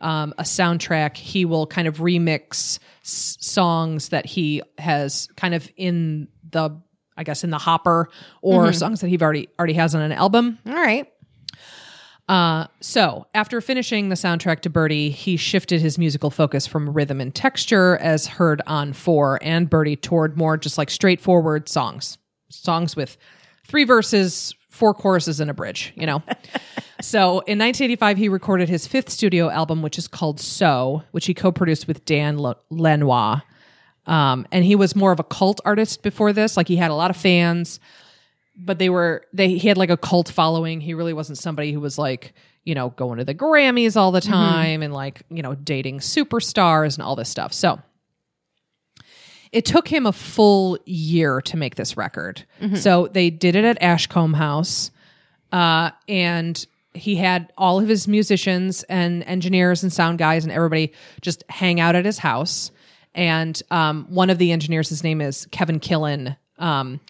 um, a soundtrack, he will kind of remix s- songs that he has kind of in the, I guess, in the hopper, or songs that he already already has on an album. All right. Uh, so after finishing the soundtrack to Birdie, he shifted his musical focus from rhythm and texture, as heard on Four and Birdie, toward more just like straightforward songs, songs with three verses, four choruses, and a bridge. You know. so in 1985, he recorded his fifth studio album, which is called So, which he co-produced with Dan Le- Lanois. Um, and he was more of a cult artist before this. Like he had a lot of fans but they were they he had like a cult following. He really wasn't somebody who was like, you know, going to the Grammys all the time and like, you know, dating superstars and all this stuff. So it took him a full year to make this record. So they did it at Ashcombe House, uh, and he had all of his musicians and engineers and sound guys and everybody just hang out at his house. And um, one of the engineers, his name is Kevin Killen. Um,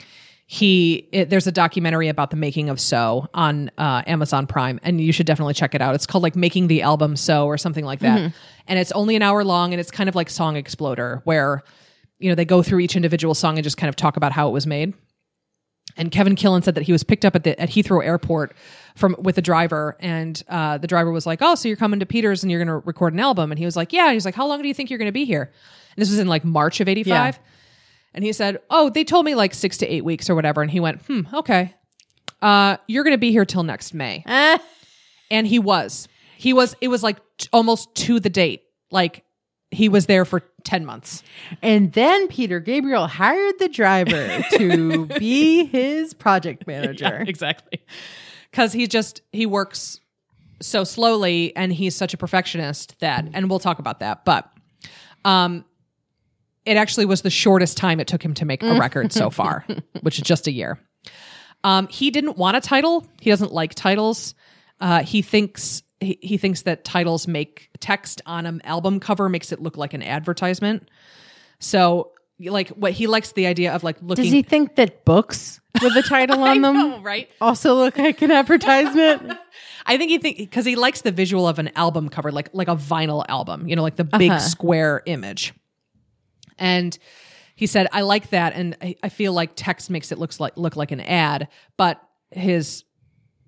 he it, there's a documentary about the making of So on uh, Amazon Prime, and you should definitely check it out. It's called like Making the Album So or something like that, and it's only an hour long, and it's kind of like Song Exploder, where you know they go through each individual song and just kind of talk about how it was made. And Kevin Killen said that he was picked up at the at Heathrow Airport from with a driver, and uh, the driver was like, "Oh, so you're coming to Peters and you're going to record an album?" And he was like, "Yeah." And he's like, "How long do you think you're going to be here?" And this was in like March of '85. And he said, "Oh, they told me like six to eight weeks or whatever." And he went, "Hmm, okay. Uh, you're going to be here till next May." And he was. He was. It was like t- almost to the date. Like he was there for ten months. And then Peter Gabriel hired the driver to be his project manager. exactly. Because he just he works so slowly, and he's such a perfectionist that, and we'll talk about that. But, um, it actually was the shortest time it took him to make a record so far, which is just a year. Um, he didn't want a title. He doesn't like titles. Uh, he thinks he, he thinks that titles make text on an album cover makes it look like an advertisement. So, like, what he likes the idea of like looking. Does he think that books with a title on them know, right? also look like an advertisement? I think he think because he likes the visual of an album cover, like like a vinyl album, you know, like the big Uh-huh. square image. And he said, "I like that, and I, I feel like text makes it looks like look like an ad." But his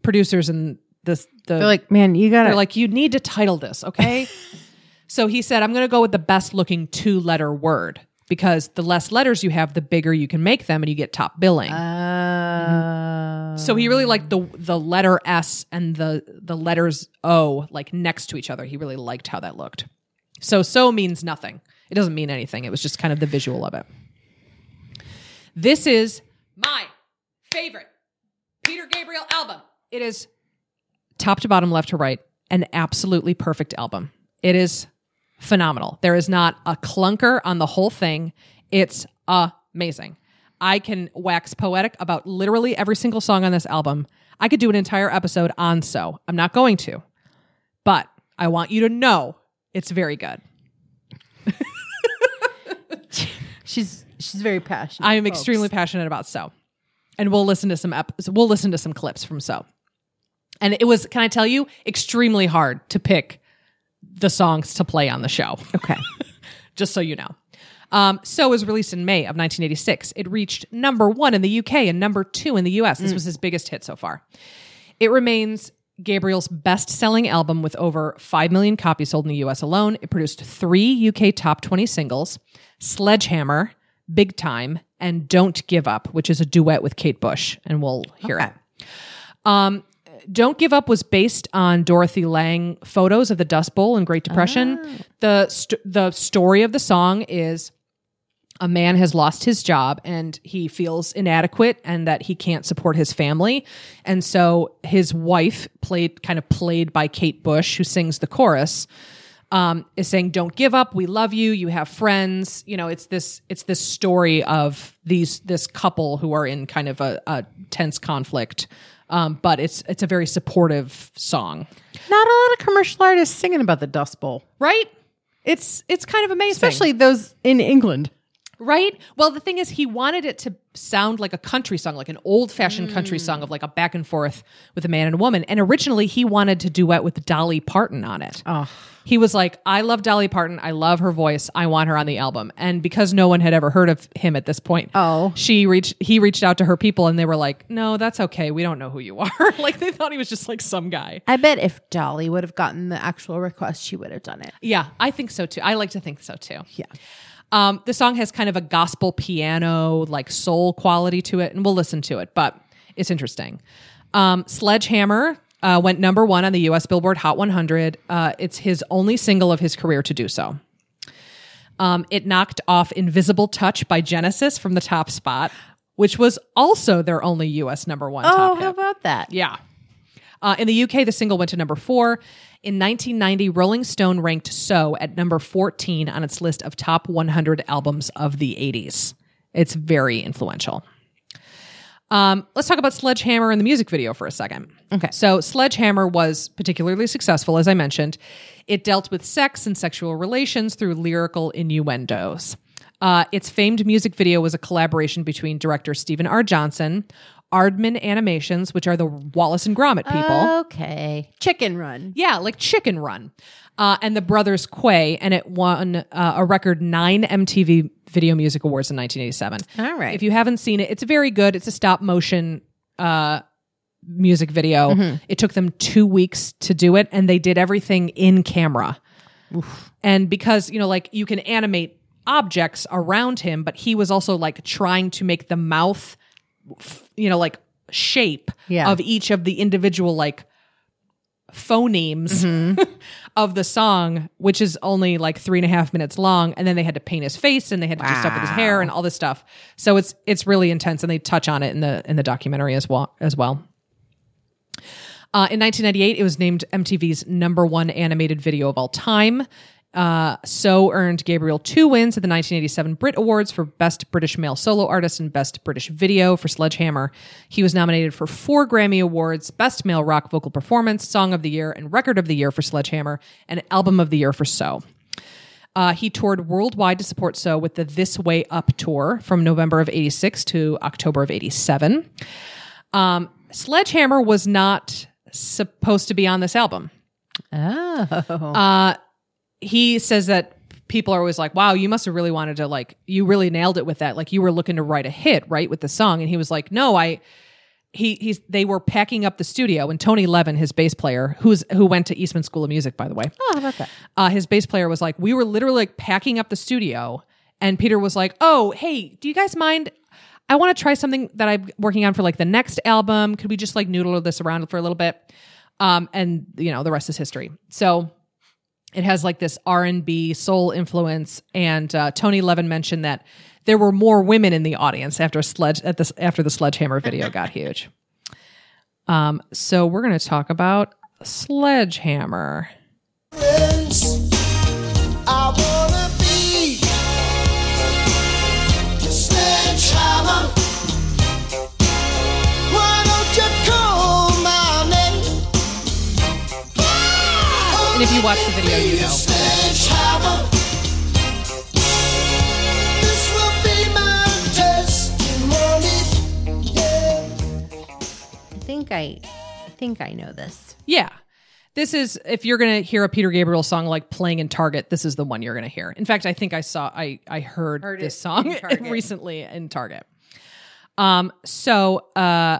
producers and the the They're like, man, you gotta they're like, "You need to title this, okay?" so he said, "I'm going to go with the best looking two letter word." Because the less letters you have, the bigger you can make them, and you get top billing. Uh, So he really liked the the letter S and the the letters O like next to each other. He really liked how that looked. So so means nothing. It doesn't mean anything. It was just kind of the visual of it. This is my favorite Peter Gabriel album. It is top to bottom, left to right, an absolutely perfect album. It is phenomenal. There is not a clunker on the whole thing. It's amazing. I can wax poetic about literally every single song on this album. I could do an entire episode on so. I'm not going to. But I want you to know it's very good. she's she's very passionate. I am folks. extremely passionate about so. And we'll listen to some ep- we'll listen to some clips from so. And it was can I tell you extremely hard to pick the songs to play on the show. okay. just so you know. Um, so was released in May of 1986. It reached number one in the UK and number two in the US. This was his biggest hit so far. It remains Gabriel's best selling album with over 5 million copies sold in the US alone. It produced three UK top 20 singles Sledgehammer, Big Time, and Don't Give Up, which is a duet with Kate Bush. And we'll hear Okay. it. Um, Don't Give Up was based on Dorothy Lange photos of the Dust Bowl and Great Depression. The st- the story of the song is a man has lost his job and he feels inadequate and that he can't support his family. And so his wife, played kind of played by Kate Bush, who sings the chorus, um, is saying, "Don't give up. We love you. You have friends." You know, it's this it's this story of these this couple who are in kind of a, a tense conflict. Um, but it's it's a very supportive song, Not a lot of commercial artists singing about the Dust Bowl, right? It's it's kind of amazing, especially those in England. Right? Well, the thing is, he wanted it to sound like a country song, like an old fashioned country song of like a back and forth with a man and a woman. And originally, he wanted to duet with Dolly Parton on it. Oh. He was like, I love Dolly Parton. I love her voice. I want her on the album. And because no one had ever heard of him at this point, Oh. she reached, he reached out to her people and they were like, no, that's okay. We don't know who you are. like they thought he was just like some guy. I bet if Dolly would have gotten the actual request, she would have done it. Yeah, I think so too. I like to think so too. Yeah. Um, the song has kind of a gospel piano, like soul quality to it, and we'll listen to it, but it's interesting. Um, Sledgehammer uh, went number one on the US Billboard Hot 100. Uh, it's his only single of his career to do so. Um, it knocked off Invisible Touch by Genesis from the top spot, which was also their only US number one Oh, top how hit. about that? Yeah. Uh, in the UK, the single went to number four. In 1990, Rolling Stone ranked So at number 14 on its list of top 100 albums of the 80s. It's very influential. Um, let's talk about Sledgehammer and the music video for a second. Okay. So, Sledgehammer was particularly successful, as I mentioned. It dealt with sex and sexual relations through lyrical innuendos. Uh, its famed music video was a collaboration between director Stephen R. Johnson, Aardman Animations, which are the Wallace and Gromit people. Okay. Chicken Run. Yeah, like Chicken Run. Uh, and the Brothers Quay, and it won uh, a record nine MTV Video Music Awards in 1987. All right. If you haven't seen it, it's very good. It's a stop motion uh, music video. Mm-hmm. It took them two weeks to do it, and they did everything in camera. And because, you know, like you can animate objects around him, but he was also like trying to make the mouth, f- you know, like shape Yeah. of each of the individual, like, phonemes Mm-hmm. of the song, which is only like three and a half minutes long, and then they had to paint his face and they had to do stuff with his hair and all this stuff. So it's it's really intense, and they touch on it in the in the documentary as well as well. Uh, in 1998, it was named MTV's number one animated video of all time. Uh, so earned Gabriel two wins at the 1987 Brit Awards for Best British Male Solo Artist and Best British Video for Sledgehammer. He was nominated for four Grammy Awards Best Male Rock Vocal Performance, Song of the Year, and Record of the Year for Sledgehammer, and Album of the Year for So. Uh, he toured worldwide to support So with the This Way Up tour from November of 86 to October of 87. Um, Sledgehammer was not supposed to be on this album. Oh. He says that people are always like, wow, you must have really wanted to like, you really nailed it with that. Like you were looking to write a hit, right? With the song. And he was like, no, I, he, he's, they were packing up the studio and Tony Levin, his bass player, who's, who went to Eastman School of Music, by the way. oh, how about that? Uh, his bass player was like, we were literally like packing up the studio. And Peter was like, oh, hey, do you guys mind? I want to try something that I'm working on for like the next album. Could we just like noodle this around for a little bit? Um, and you know, the rest is history. So it has like this r&b soul influence and uh, tony levin mentioned that there were more women in the audience after sledge at this after the sledgehammer video got huge um, so we're going to talk about sledgehammer friends. And if you watch the video you know Sledgehammer. This will be my testimony. Yeah. I think I, I think I know this. yeah this is if you're going to hear a peter gabriel song like playing in target this is the one you're going to hear in fact i think i saw i i heard, Heard this song in recently in target um so uh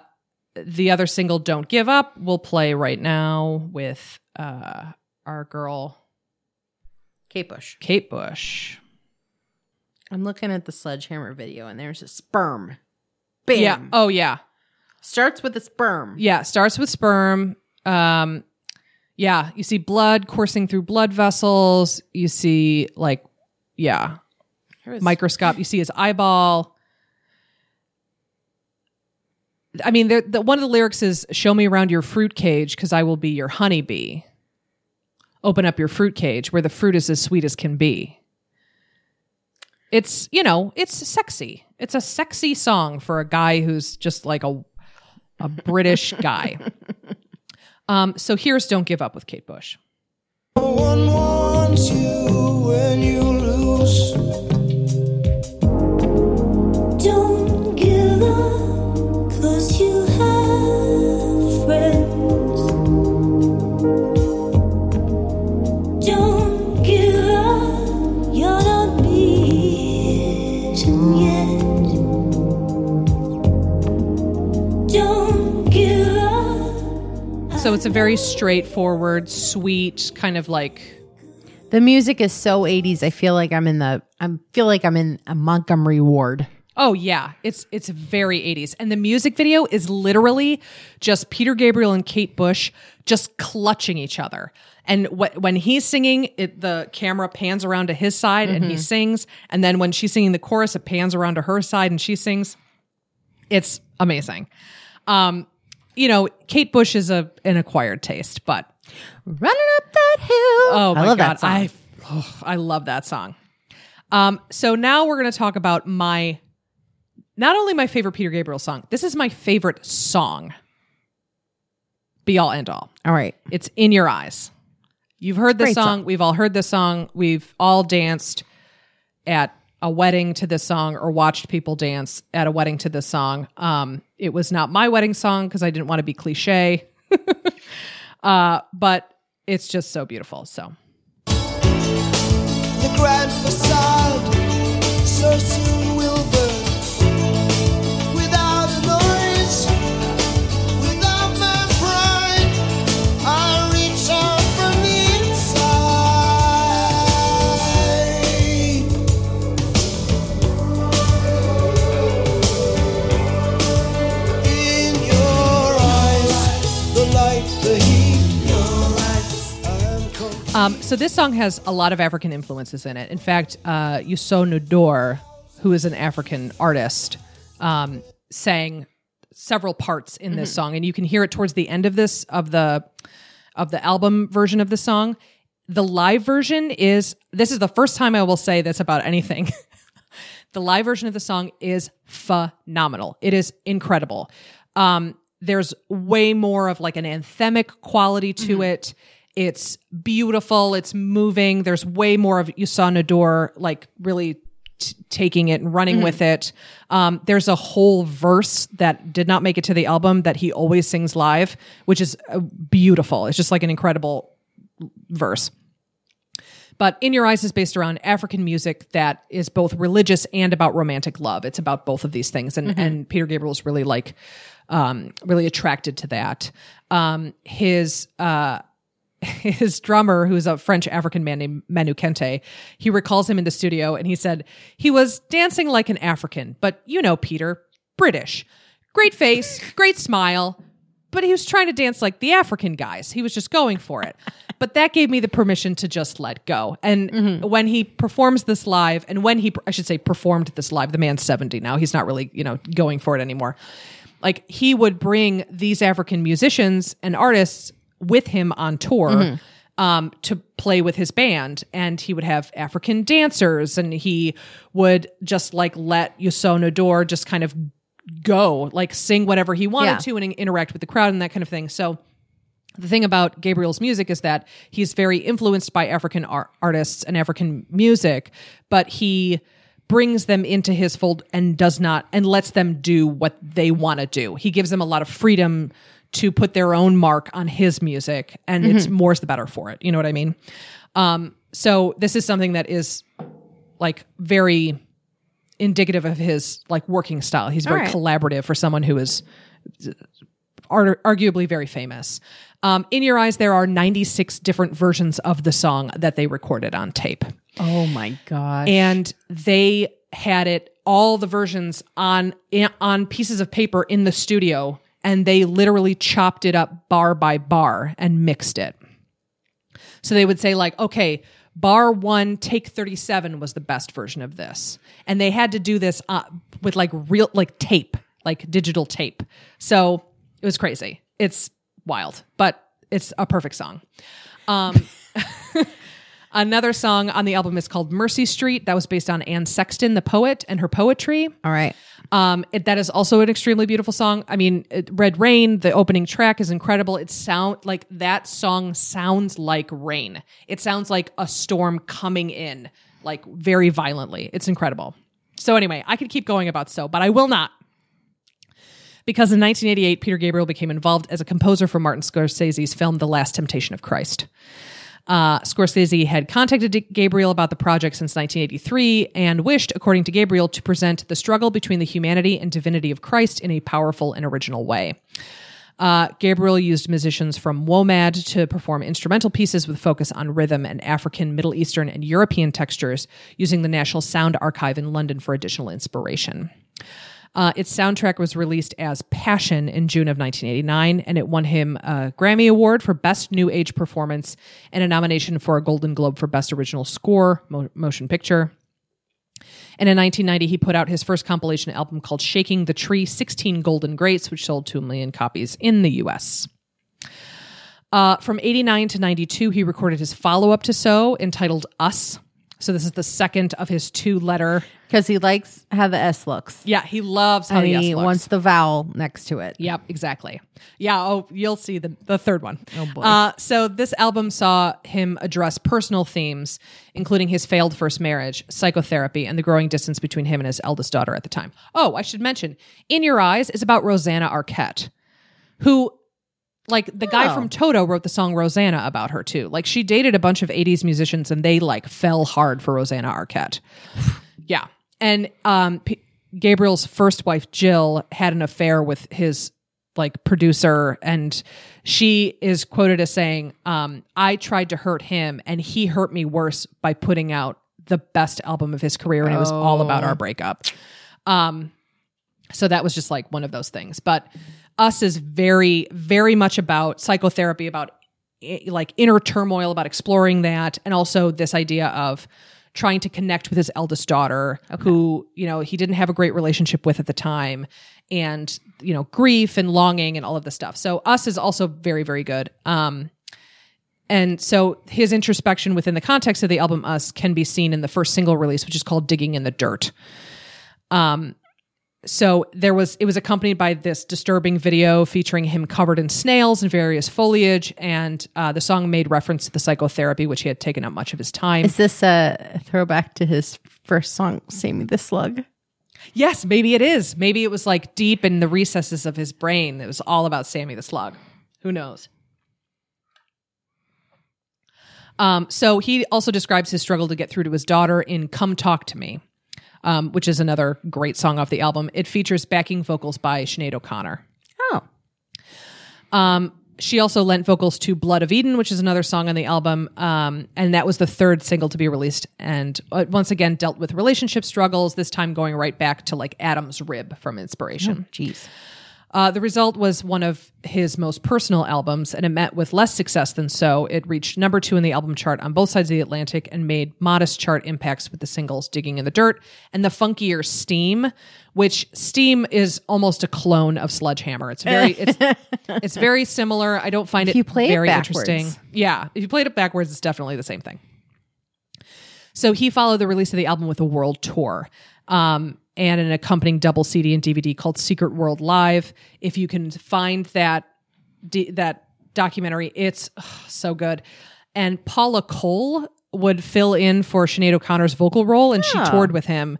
the other single don't give up we'll play right now with uh our girl Kate Bush. kate bush I'm looking at the sledgehammer video, and there's a sperm. Bam. yeah oh yeah Starts with a sperm. yeah starts with sperm um yeah you see blood coursing through blood vessels you see like yeah microscope. You see his eyeball. I mean, the, one of the lyrics is "Show me around your fruit cage, because I will be your honeybee." Open up your fruit cage, where the fruit is as sweet as can be. It's you know, it's sexy. It's a sexy song for a guy who's just like a a British guy. Um, so here's "Don't Give Up" with Kate Bush. No So it's a very straightforward, sweet kind of like The music is so 80s. I feel like I'm in the. I feel like I'm in a Montgomery Ward. Oh yeah, it's it's very 80s. And the music video is literally just Peter Gabriel and Kate Bush just clutching each other. And wh- when he's singing, it, the camera pans around to his side and he sings. And then when she's singing the chorus, it pans around to her side and she sings. It's amazing. Um, you know, Kate Bush is a an acquired taste, but Running up that hill. Oh my I love god, that song. I oh, I love that song. Um, so now we're going to talk about my not only my favorite Peter Gabriel song. This is my favorite song. Be all end all. All right. It's in your eyes. You've heard this song. song. We've all heard this song. We've all danced at a wedding to this song or watched people dance at a wedding to this song. Um, it was not my wedding song because I didn't want to be cliche. uh, but it's just so beautiful. So The grand facade so soon Um, so this song has a lot of African influences in it. In fact, uh, Youssou N'Dour, who is an African artist, um, sang several parts in this song, and you can hear it towards the end of this of the of the album version of the song. The live version is this is the first time I will say this about anything. the live version of the song is phenomenal. It is incredible. Um, there's way more of like an anthemic quality to it. It's beautiful. It's moving. There's way more of N'Dour like really t- taking it and running with it. Um, there's a whole verse that did not make it to the album that he always sings live, which is uh, beautiful. It's just like an incredible verse. But In Your Eyes is based around African music that is both religious and about romantic love. It's about both of these things. And, and Peter Gabriel is really like, um, really attracted to that. Um, his, uh, his drummer, who's a French African man named Manu Katché, he recalls him in the studio and he said, he was dancing like an African, but you know, Peter, British. Great face, great smile, but he was trying to dance like the African guys. He was just going for it. but that gave me the permission to just let go. And mm-hmm. when he performs this live, and when he, I should say, performed this live, the man's 70 now. He's not really, you know, going for it anymore. Like he would bring these African musicians and artists with him on tour. Um, to play with his band, and he would have African dancers, and he would just like let Youssou N'Dour just kind of go, like sing whatever he wanted Yeah. to and interact with the crowd and that kind of thing. So the thing about Gabriel's music is that he's very influenced by African ar- artists and African music, but he brings them into his fold and does not and lets them do what they want to do. He gives them a lot of freedom to put their own mark on his music and it's more's the better for it. You know what I mean? Um so this is something that is like very indicative of his like working style. He's very right. collaborative for someone who is ar- arguably very famous. Um, in Your Eyes, there are 96 different versions of the song that they recorded on tape. Oh my god. And they had it, all the versions on, on pieces of paper in the studio, and they literally chopped it up bar by bar and mixed it. So they would say, like, okay, bar one, take 37 was the best version of this. And they had to do this uh, with like real, like tape, like digital tape. So it was crazy. It's wild, but it's a perfect song. Um, another song on the album is called Mercy Street. That was based on Anne Sexton, the poet, and her poetry. All right. Um, it, that is also an extremely beautiful song. I mean, it, Red Rain, the opening track is incredible. It sound like that song sounds like rain. It sounds like a storm coming in, like very violently. It's incredible. So anyway, I could keep going about so, but I will not. Because in 1988, Peter Gabriel became involved as a composer for Martin Scorsese's film The Last Temptation of Christ. Uh, Scorsese had contacted Gabriel about the project since 1983 and wished, according to Gabriel, to present the struggle between the humanity and divinity of Christ in a powerful and original way. Uh, Gabriel used musicians from WOMAD to perform instrumental pieces with focus on rhythm and African, Middle Eastern, and European textures, using the National Sound Archive in London for additional inspiration. Uh, its soundtrack was released as Passion in June of 1989, and it won him a Grammy Award for Best New Age Performance and a nomination for a Golden Globe for Best Original Score, mo- Motion Picture. And in 1990, he put out his first compilation album called Shaking the Tree 16 Golden Greats, which sold 2 million copies in the US. Uh, from 89 to 92, he recorded his follow up to So entitled Us. So this is the second of his two letter. Because he likes how the S looks. Yeah, he loves how and the S he looks. wants the vowel next to it. Yep, exactly. Yeah, oh, you'll see the the third one. Oh, boy. Uh, so this album saw him address personal themes, including his failed first marriage, psychotherapy, and the growing distance between him and his eldest daughter at the time. Oh, I should mention, "In Your Eyes" is about Rosanna Arquette, who. Like the guy Oh. from Toto wrote the song Rosanna about her too. Like she dated a bunch of 80s musicians and they like fell hard for Rosanna Arquette. Yeah. And um, P- Gabriel's first wife, Jill, had an affair with his like producer, and she is quoted as saying, um, I tried to hurt him, and he hurt me worse by putting out the best album of his career, and it was all about our breakup. Um, so that was just like one of those things. But us is very, very much about psychotherapy, about like inner turmoil, about exploring that, and also this idea of trying to connect with his eldest daughter, who you know he didn't have a great relationship with at the time, and you know grief and longing and all of this stuff. So us is also very, very good. Um, and so his introspection within the context of the album Us can be seen in the first single release, which is called Digging in the Dirt. Um, so there was it was accompanied by this disturbing video featuring him covered in snails and various foliage, and uh, the song made reference to the psychotherapy, which he had taken up much of his time. Is this a throwback to his first song, Sammy the Slug? yes, maybe it is. Maybe it was like deep in the recesses of his brain. It was all about Sammy the Slug. Who knows? Um, so he also describes his struggle to get through to his daughter in "Come Talk to Me," um, which is another great song off the album. It features backing vocals by Sinead O'Connor. Oh. Um, she also lent vocals to Blood of Eden, which is another song on the album. Um, and that was the third single to be released. And uh, once again, dealt with relationship struggles, this time going right back to like Adam's Rib from Inspiration. Jeez. Uh, the result was one of his most personal albums, and it met with less success than so. It reached number two in the album chart on both sides of the Atlantic and made modest chart impacts with the singles Digging in the Dirt and the funkier Steam, which Steam is almost a clone of Sledgehammer. It's very it's it's very similar. I don't find If it you play it very backwards. interesting. Yeah. If you played it backwards, it's definitely the same thing. So he followed the release of the album with a world tour um, and an accompanying double CD and DVD called Secret World Live. If you can find that d- that documentary, it's ugh, so good. And Paula Cole would fill in for Sinead O'Connor's vocal role, and she Oh. toured with him.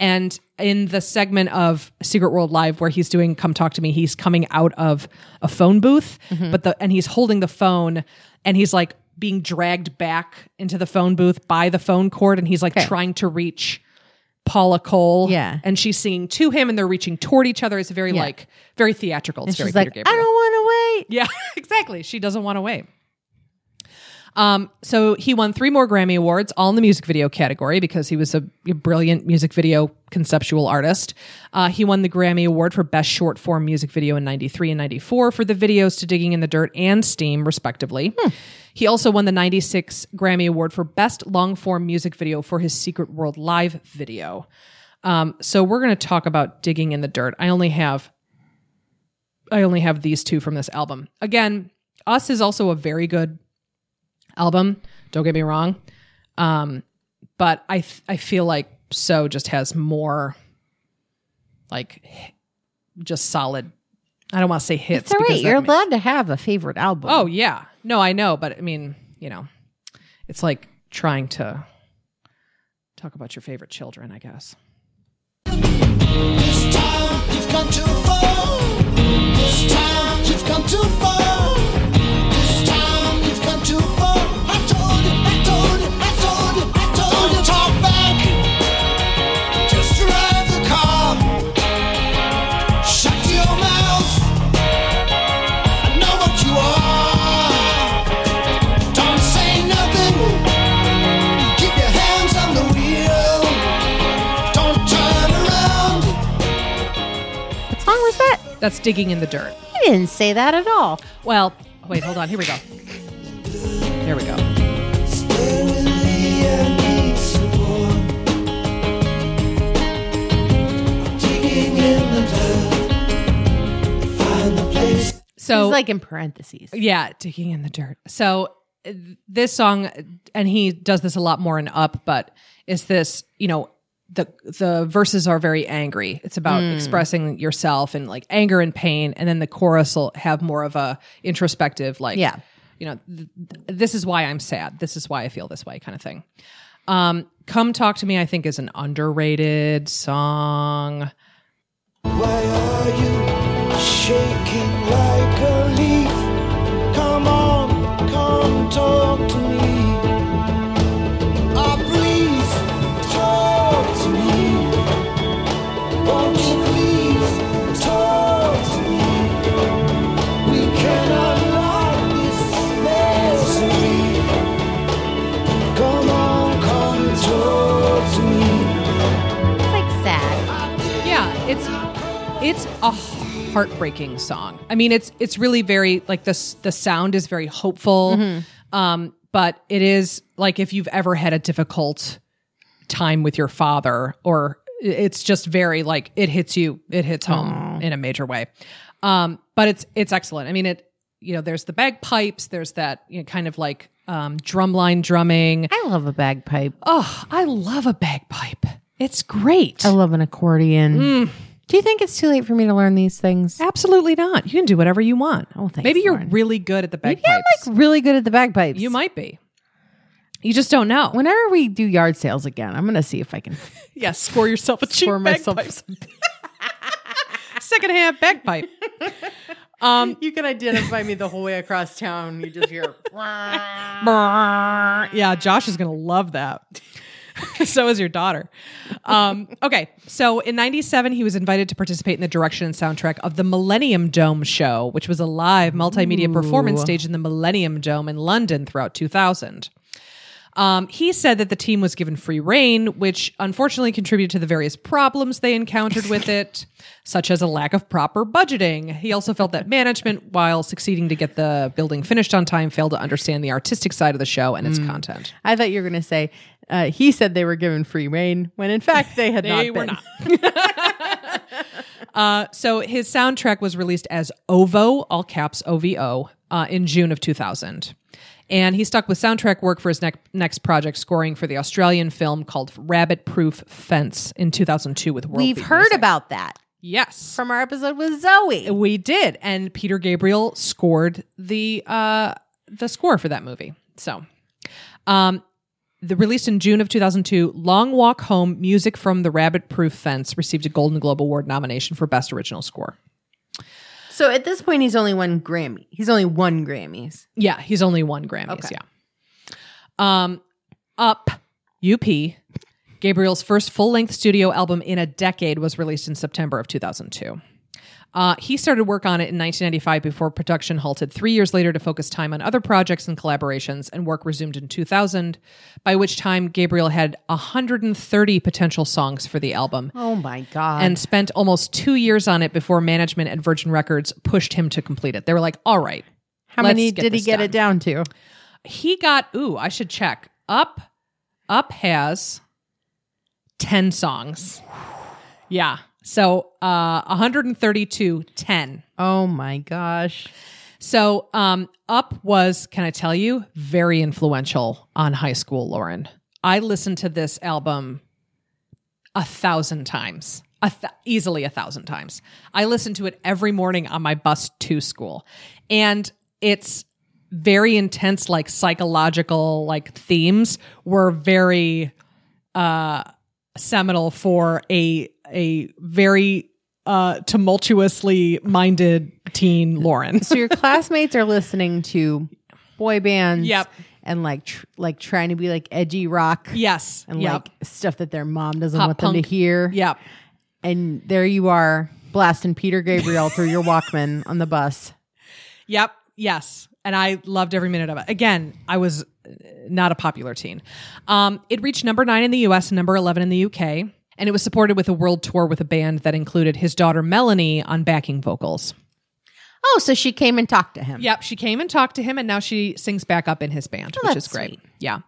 And in the segment of Secret World Live where he's doing "Come Talk to Me," he's coming out of a phone booth, mm-hmm. but the and he's holding the phone, and he's like being dragged back into the phone booth by the phone cord, and he's like Okay. trying to reach Paula Cole. Yeah. and she's singing to him, and they're reaching toward each other. It's very Yeah. like very theatrical. It's And very she's like, Peter I don't want to wait. Yeah, exactly. She doesn't want to wait. Um, so he won three more Grammy Awards, all in the music video category because he was a, a brilliant music video conceptual artist. Uh, he won the Grammy Award for Best Short Form Music Video in 93 and 94 for the videos to Digging in the Dirt and Steam, respectively. He also won the 96 Grammy Award for Best Long Form Music Video for his Secret World Live video. Um, so we're going to talk about Digging in the Dirt. I only have I only have these two from this album. Again, Us is also a very good album. Don't get me wrong. Um, but I th- I feel like So just has more like just solid. I don't want to say hits. It's all because right. You're means- allowed to have a favorite album. Oh yeah, no, I know, but I mean, you know, it's like trying to talk about your favorite children, I guess. This time you've come too far. This time you've come too far. That's digging in the dirt. I didn't say that at all. Well, wait, hold on. Here we go. Here we go. So He's like in parentheses. Yeah, digging in the dirt. So this song, and he does this a lot more in Up, but is this, you know, the the verses are very angry. It's about Hmm. expressing yourself and like anger and pain, and then the chorus will have more of a introspective, like, Yeah. you know, th- th- this is why I'm sad. This is why I feel this way, kind of thing. Um, "Come Talk to Me," I think, is an underrated song. Why are you shaking like a leaf? Come on, come talk to me. It's a heartbreaking song. I mean, it's it's really very like the the sound is very hopeful, um, but it is like if you've ever had a difficult time with your father, or it's just very like it hits you, it hits home in a major way. Um, but it's it's excellent. I mean, it you know, there's the bagpipes, there's that you know, kind of like um, drumline drumming. I love a bagpipe. Oh, I love a bagpipe. It's great. I love an accordion. Do you think it's too late for me to learn these things? Absolutely not. You can do whatever you want. Oh, thanks, Maybe you're Lauren. really good at the bagpipes. Maybe I'm like really good at the bagpipes. you might be. You just don't know. Whenever we do yard sales again, I'm gonna see if I can yeah, score yourself a cheap score myself. bagpipe. Secondhand bagpipe. Um, You can identify me the whole way across town. You just hear. yeah, Josh is going to love that. so is your daughter. Um, okay, so in 97, he was invited to participate in the direction and soundtrack of the Millennium Dome show, which was a live multimedia performance staged in the Millennium Dome in London throughout 2000. Um, he said that the team was given free rein, which unfortunately contributed to the various problems they encountered with it, such as a lack of proper budgeting. He also felt that management, while succeeding to get the building finished on time, failed to understand the artistic side of the show and its content. I thought you were gonna say uh, he said they were given free rein when in fact they had They not were been. not. Uh, so his soundtrack was released as OVO, all caps OVO, uh, in June of 2000. And he stuck with soundtrack work for his ne- next project, scoring for the Australian film called Rabbit Proof Fence in 2002 with World We've Beat heard Music. about that Yes. from our episode with Zoe. We did, and Peter Gabriel scored the uh, the score for that movie. So, um, the released in June of 2002, "Long Walk Home" music from the Rabbit Proof Fence received a Golden Globe Award nomination for Best Original Score. So at this point, he's only won Grammy. He's only won Grammys. Yeah, he's only won Grammys. Okay. Yeah. Um, Up, UP, Gabriel's first full length studio album in a decade was released in September of 2002. Uh, he started work on it in 1995 before production halted three years later to focus time on other projects and collaborations, and work resumed in 2000, by which time Gabriel had 130 potential songs for the album Oh my god! and spent almost two years on it before management at Virgin Records pushed him to complete it. They were like, all right. how many did he get done." it down to? he got ooh i should check up up has 10 songs yeah so uh 132 10 Oh my gosh! so um up was can i tell you very influential on high school lauren. I listened to this album a thousand times. A th- easily a thousand times. I listened to it every morning on my bus to school. And it's very intense like psychological like themes were very uh seminal for a a very uh tumultuously minded teen lauren So your classmates are listening to boy bands. Yep. And like tr- like trying to be like edgy rock. yes And yep. like stuff that their mom doesn't Pop want them to hear. yep And there you are blasting Peter Gabriel through your Walkman on the bus. Yep. Yes. And I loved every minute of it. Again, I was uh, not a popular teen. Um, it reached number nine in the US and number 11 in the UK. And it was supported with a world tour with a band that included his daughter Melanie on backing vocals. Oh, so she came and talked to him. Yep, she came and talked to him, and now she sings back up in his band, which Oh, that's is great. sweet. Yeah.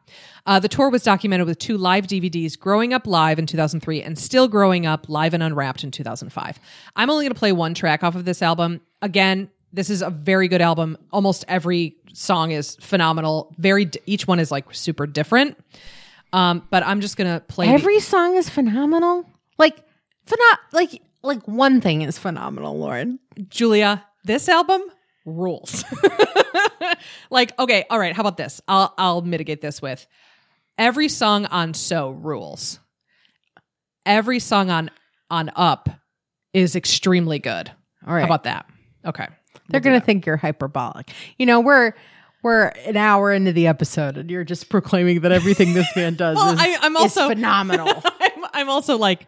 Uh, the tour was documented with two live DVDs Growing Up Live in 2003 and Still Growing Up Live and Unwrapped in 2005. I'm only going to play one track off of this album. Again, this is a very good album. Almost every song is phenomenal. Very d- each one is like super different. Um, but I'm just gonna play the- Every song is phenomenal. Like, pheno- like, like one thing is phenomenal, Lauren. Julia, this album rules. like, okay, all right, how about this? I'll I'll mitigate this with every song on So rules. Every song on on Up is extremely good. All right. How about that? Okay. They're gonna think you're hyperbolic. You know, we're we're an hour into the episode, and you're just proclaiming that everything this man does Well, is, I- is also- phenomenal. I'm, I'm also like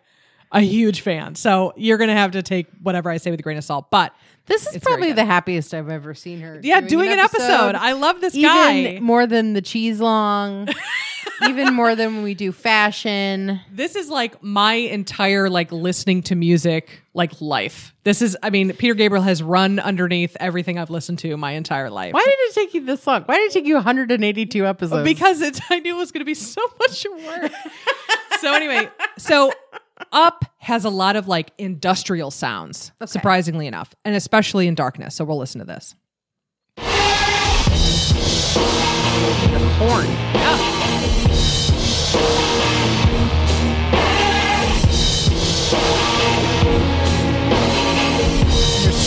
a huge fan. So you're going to have to take whatever I say with a grain of salt. But This is It's probably the happiest I've ever seen her. yeah, doing, an episode. I love this even guy. more than the cheese long, even more than when we do fashion. This is like my entire like listening to music like life. This is I mean Peter Gabriel has run underneath everything I've listened to my entire life. Why did it take you this long? Why did it take you 182 episodes? Because it's I knew it was going to be so much work. so anyway, so Up has a lot of like industrial sounds, surprisingly enough, and especially in darkness. So we'll listen to this. horn. There's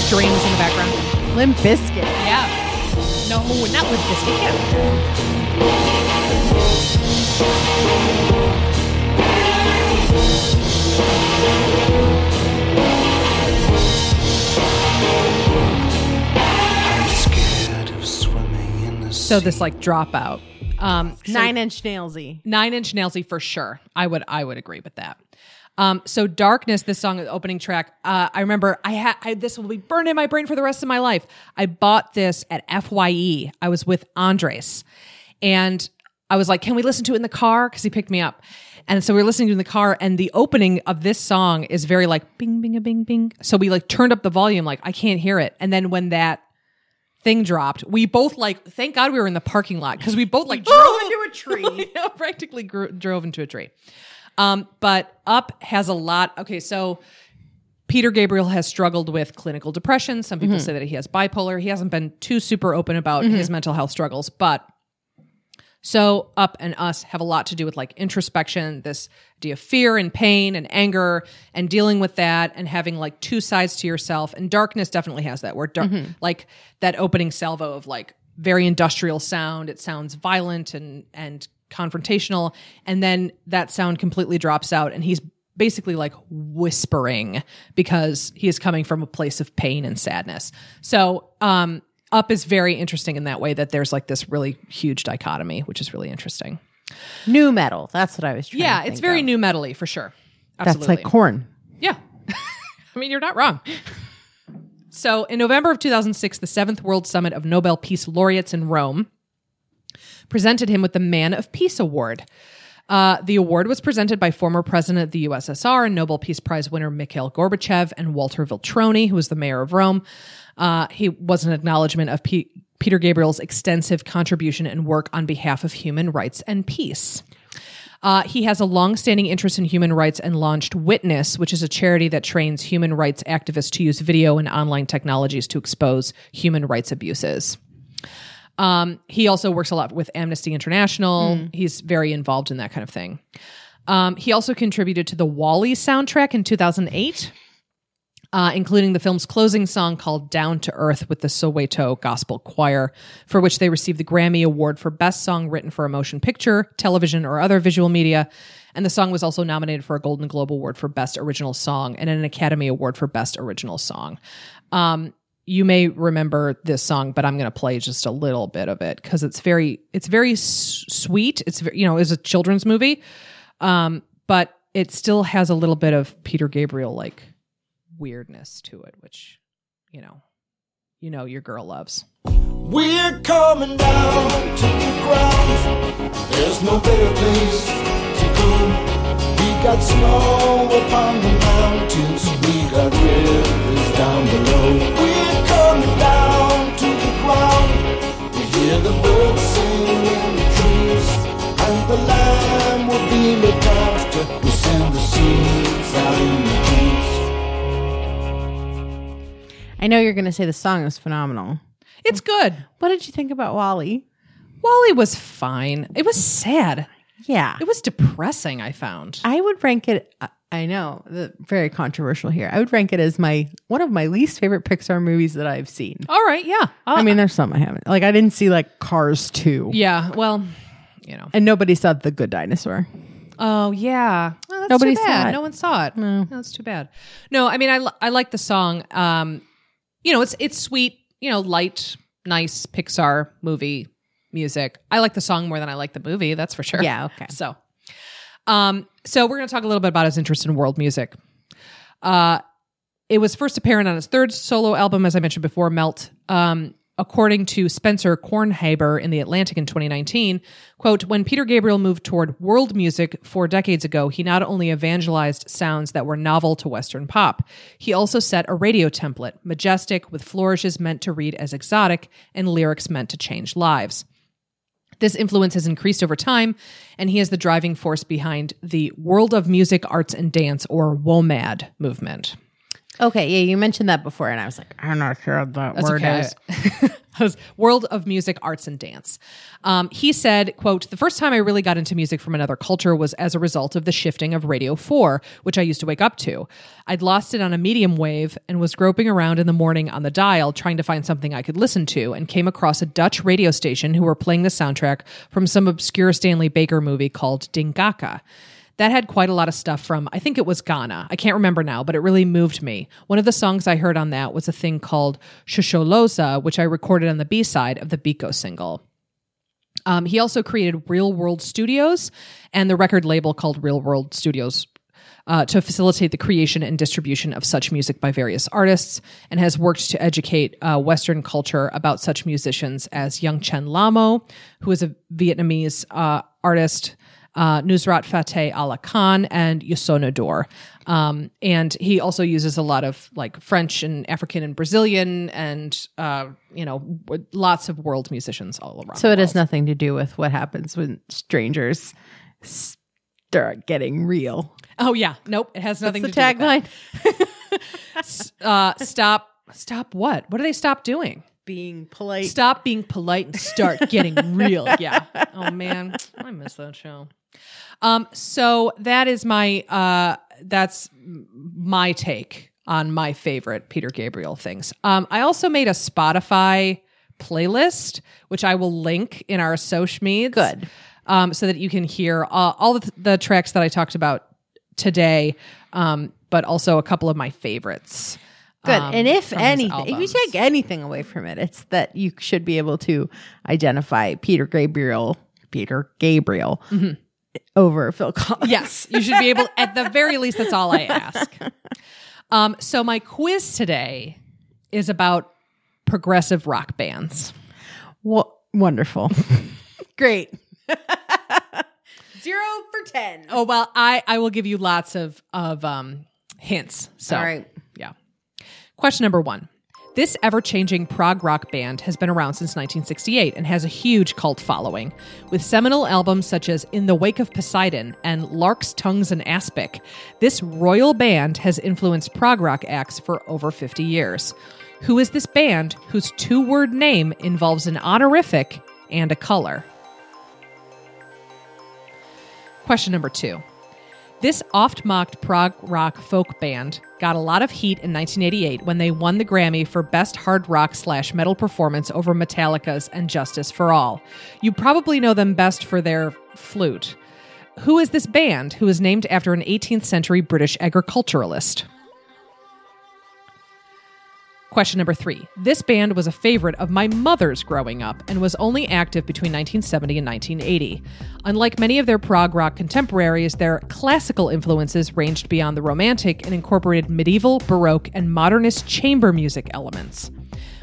strings in the background. Limp Bizkit. Yeah. No, not with this. Yeah. I'm scared of swimming in the So this like dropout. Um, so- Nine Inch Nailsy. Nine Inch Nailsy for sure. I would I would agree with that. Um, so darkness, this song, the opening track. Uh, I remember I had I, this will be burned in my brain for the rest of my life. I bought this at Fye. I was with Andres, and I was like, "Can we listen to it in the car?" Because he picked me up, and so we were listening to it in the car. And the opening of this song is very like bing bing a bing bing. So we like turned up the volume, like I can't hear it. And then when that thing dropped, we both like thank God we were in the parking lot because we both like drove into a tree. practically gro- drove into a tree. Um, but Up has a lot. Okay, so Peter Gabriel has struggled with clinical depression. Some people say that he has bipolar. He hasn't been too super open about his mental health struggles, but so Up and Us have a lot to do with like introspection, this idea of fear and pain and anger and dealing with that and having like two sides to yourself. And Darkness definitely has that where dark, like that opening salvo of like very industrial sound. It sounds violent and and confrontational. And then that sound completely drops out and he's basically like whispering because he is coming from a place of pain and sadness. So, um, up is very interesting in that way that there's like this really huge dichotomy, which is really interesting. Nu metal. That's what I was trying Yeah, it's very of. new metally for sure. That's like Korn. Yeah. I mean, you're not wrong. So, in November of 2006, the seventh World Summit of Nobel Peace Laureates in Rome presented him with the Man of Peace Award. Uh, the award was presented by former president of the USSR and Nobel Peace Prize winner Mikhail Gorbachev and Walter Veltroni, who was the mayor of Rome. Uh, he was an acknowledgement of P- Peter Gabriel's extensive contribution and work on behalf of human rights and peace. Uh, he has a long-standing interest in human rights and launched Witness, which is a charity that trains human rights activists to use video and online technologies to expose human rights abuses. Um, he also works a lot with Amnesty International. He's very involved in that kind of thing. Um, he also contributed to the WALL-E soundtrack in 2008, uh, including the film's closing song called Down to Earth with the Soweto Gospel Choir, for which they received the Grammy Award for Best Song Written for a Motion Picture, Television, or Other Visual Media. And the song was also nominated for a Golden Globe Award for Best Original Song and an Academy Award for Best Original Song. Um, you may remember this song, but I'm going to play just a little bit of it because it's very, it's very s- sweet. It's very, you know, it's a children's movie, um, but it still has a little bit of Peter Gabriel like weirdness to it, which you know, you know, your girl loves. We're coming down to the ground. There's no better place to go. We got snow upon the mountains. We got rivers down below. We're coming down to the ground. We hear the birds sing in the trees. And the land will be looked after. We send the seeds out in the trees. I know you're going to say the song is phenomenal. It's good. What did you think about WALL-E? WALL-E was fine. It was sad. Yeah. It was depressing, I found. I would rank it. I- I know, the, very controversial here. I would rank it as my one of my least favorite Pixar movies that I've seen. All right, yeah. Uh, I mean, there's some I haven't. Like, I didn't see like Cars 2. yeah, well, you know. And nobody saw The Good Dinosaur. Oh, yeah. Oh, that's Nobody too saw it. No one saw it. No. That's too bad. No, I mean, I, I like the song. Um, you know, it's it's sweet, you know, light, nice Pixar movie music. I like the song more than I like the movie, that's for sure. Yeah, okay. So, um, so we're going to talk a little bit about his interest in world music. Uh, it was first apparent on his third solo album, as I mentioned before, Melt. Um, according to Spencer Kornhaber in The Atlantic in 2019, quote, when Peter Gabriel moved toward world music four decades ago, he not only evangelized sounds that were novel to Western pop, he also set a radio template, majestic, with flourishes meant to read as exotic and lyrics meant to change lives. This influence has increased over time, and he is the driving force behind the World of Music, Arts, and Dance, or WOMAD movement. Okay, yeah, you mentioned that before, and I was like, I'm not sure what that That's word okay. is. World of Music, Arts, and Dance. Um, he said, quote, the first time I really got into music from another culture was as a result of the shifting of Radio 4, which I used to wake up to. I'd lost it on a medium wave and was groping around in the morning on the dial trying to find something I could listen to and came across a Dutch radio station who were playing the soundtrack from some obscure Stanley Baker movie called Dingaka. That had quite a lot of stuff from, I think it was Ghana. I can't remember now, but it really moved me. One of the songs I heard on that was a thing called Shosholoza, which I recorded on the B side of the Biko single. Um, he also created Real World Studios and the record label called Real World Studios uh, to facilitate the creation and distribution of such music by various artists, and has worked to educate uh, Western culture about such musicians as Yungchen Lhamo, who is a Vietnamese uh, artist, uh, Nusrat Fateh Ali Khan, and Youssou N'Dour. Um, and he also uses a lot of like French and African and Brazilian and, uh, you know, w- lots of world musicians all around. So the it has nothing to do with what happens when strangers start getting real. Oh yeah, nope. It has nothing That's to the do with that. tagline. uh, stop stop what what do they stop doing Being polite. stop being polite and start getting real yeah oh man i miss that show um so that is my uh that's my take on my favorite peter gabriel things um i also made a spotify playlist which i will link in our social media Good. um so that you can hear uh, all the, the tracks that i talked about today um but also a couple of my favorites Good. um, and if anything, if you take anything away from it, it's that you should be able to identify Peter Gabriel, Peter Gabriel over Phil Collins. Yes, you should be able. At the very least, that's all I ask. Um, so my quiz today is about progressive rock bands. Wo- wonderful. Great. Zero for 10. Oh well, I I will give you lots of of um hints. So All right. yeah. Question number one. This ever changing prog rock band has been around since 1968 and has a huge cult following. With seminal albums such as In the Wake of Poseidon and Lark's Tongues and Aspic, this royal band has influenced prog rock acts for over 50 years. Who is this band whose two word name involves an honorific and a color? Question number two. This oft mocked prog rock folk band got a lot of heat in 1988 when they won the Grammy for Best Hard Rock slash Metal Performance over Metallica's and Justice for All. You probably know them best for their flute. Who is this band who is named after an 18th century British agriculturalist? Question number three. This band was a favorite of my mother's growing up and was only active between 1970 and 1980. Unlike many of their prog rock contemporaries, their classical influences ranged beyond the romantic and incorporated medieval, baroque, and modernist chamber music elements.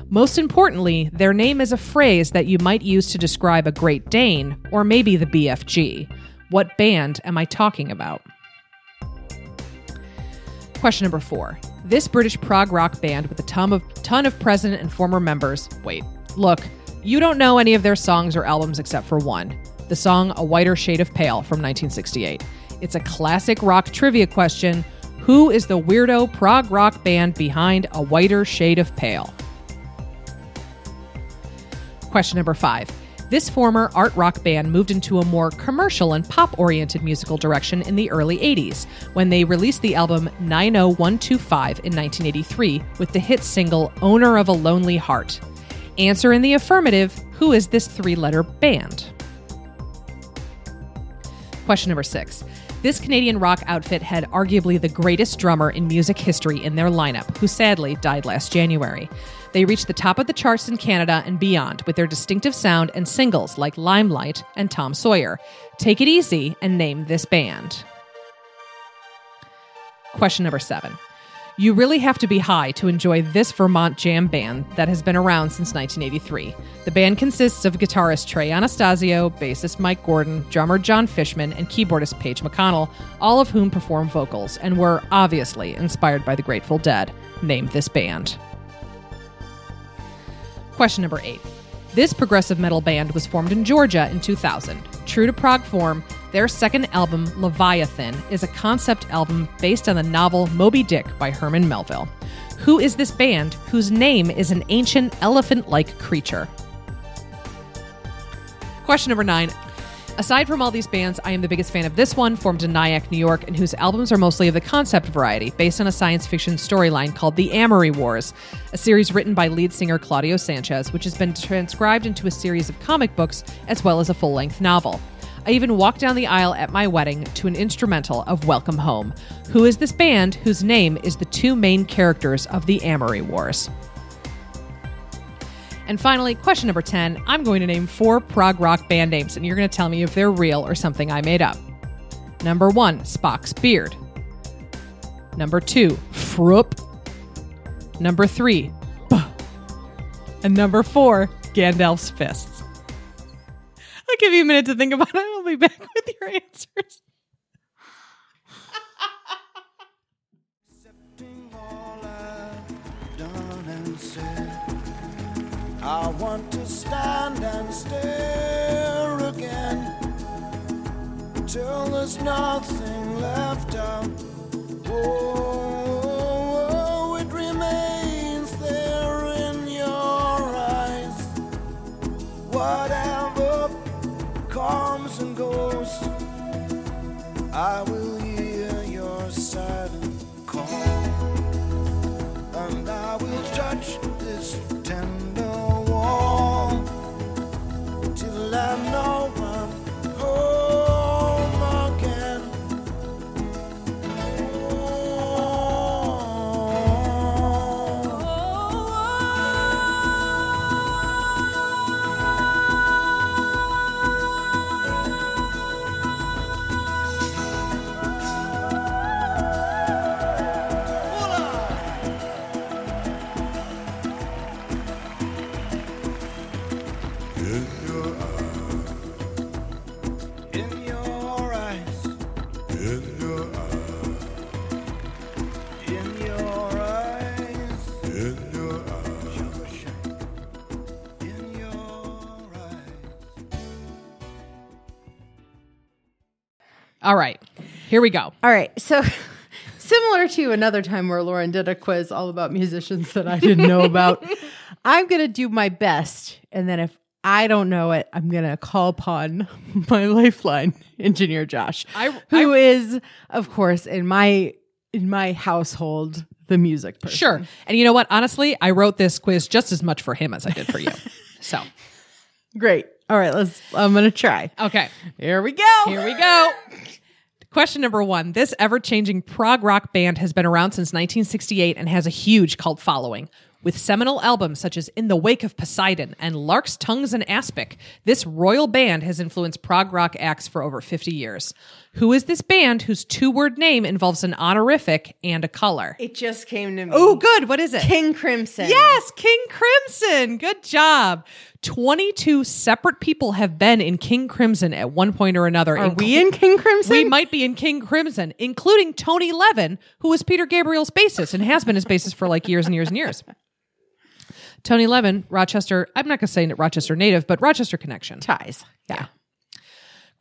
Most importantly, their name is a phrase that you might use to describe a Great Dane or maybe the BFG. What band am I talking about? Question number four. This British prog rock band with a ton of ton of present and former members. Wait, look, you don't know any of their songs or albums except for one. The song A Whiter Shade of Pale from 1968. It's a classic rock trivia question. Who is the weirdo prog rock band behind A Whiter Shade of Pale? Question number five. This former art rock band moved into a more commercial and pop oriented musical direction in the early 80s when they released the album 90125 in 1983 with the hit single Owner of a Lonely Heart. Answer in the affirmative Who is this three letter band? Question number six. This Canadian rock outfit had arguably the greatest drummer in music history in their lineup, who sadly died last January. They reached the top of the charts in Canada and beyond with their distinctive sound and singles like Limelight and Tom Sawyer. Take it easy and name this band. Question number seven. You really have to be high to enjoy this Vermont jam band that has been around since 1983. The band consists of guitarist Trey Anastasio, bassist Mike Gordon, drummer Jon Fishman, and keyboardist Page McConnell, all of whom perform vocals and were obviously inspired by the Grateful Dead. Name this band. Question number eight. This progressive metal band was formed in Georgia in 2000. True to prog form, their second album, Leviathan, is a concept album based on the novel Moby Dick by Herman Melville. Who is this band whose name is an ancient elephant like creature? Question number nine. Aside from all these bands, I am the biggest fan of this one, formed in Nyack, New York, and whose albums are mostly of the concept variety, based on a science fiction storyline called The Amory Wars, a series written by lead singer Claudio Sanchez, which has been transcribed into a series of comic books as well as a full length novel. I even walked down the aisle at my wedding to an instrumental of Welcome Home. Who is this band whose name is the two main characters of The Amory Wars? And finally, question number 10 I'm going to name four prog rock band names, and you're going to tell me if they're real or something I made up. Number one, Spock's Beard. Number two, Fruupp. Number three, Buh. And number four, Gandalf's Fists. I'll give you a minute to think about it. I'll be back with your answers. I want to stand and stare again till there's nothing left out. Oh, it remains there in your eyes. Whatever comes and goes. I will hear your silent call, and I will touch this tender till I know All right, here we go. All right. So similar to another time where Lauren did a quiz all about musicians that I didn't know about, I'm going to do my best. And then if I don't know it, I'm going to call upon my lifeline engineer Josh, I- who is, of course, in my in my household, the music person. Sure. And you know what? Honestly, I wrote this quiz just as much for him as I did for you. so, Great. All right, let's I'm to try. okay, Here we go. here we go. Question number one. This ever changing prog rock band has been around since 1968 and has a huge cult following. With seminal albums such as In the Wake of Poseidon and Lark's Tongues and Aspic, this royal band has influenced prog rock acts for over 50 years. Who is this band whose two word name involves an honorific and a color? It just came to me. Oh, good. What is it? King Crimson. Yes, King Crimson. Good job. 22 separate people have been in King Crimson at one point or another. Are we in King Crimson? We might be in King Crimson, including Tony Levin, who was Peter Gabriel's bassist and has been his bassist for like years and years and years. Tony Levin, Rochester, I'm not going to say Rochester native, but Rochester connection. ties. Yeah.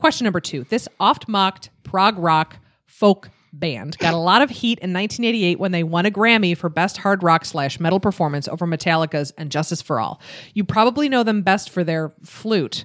Question number two. This oft mocked prog rock folk band got a lot of heat in 1988 when they won a Grammy for Best Hard Rock slash Metal Performance over Metallica's and Justice for All. You probably know them best for their flute.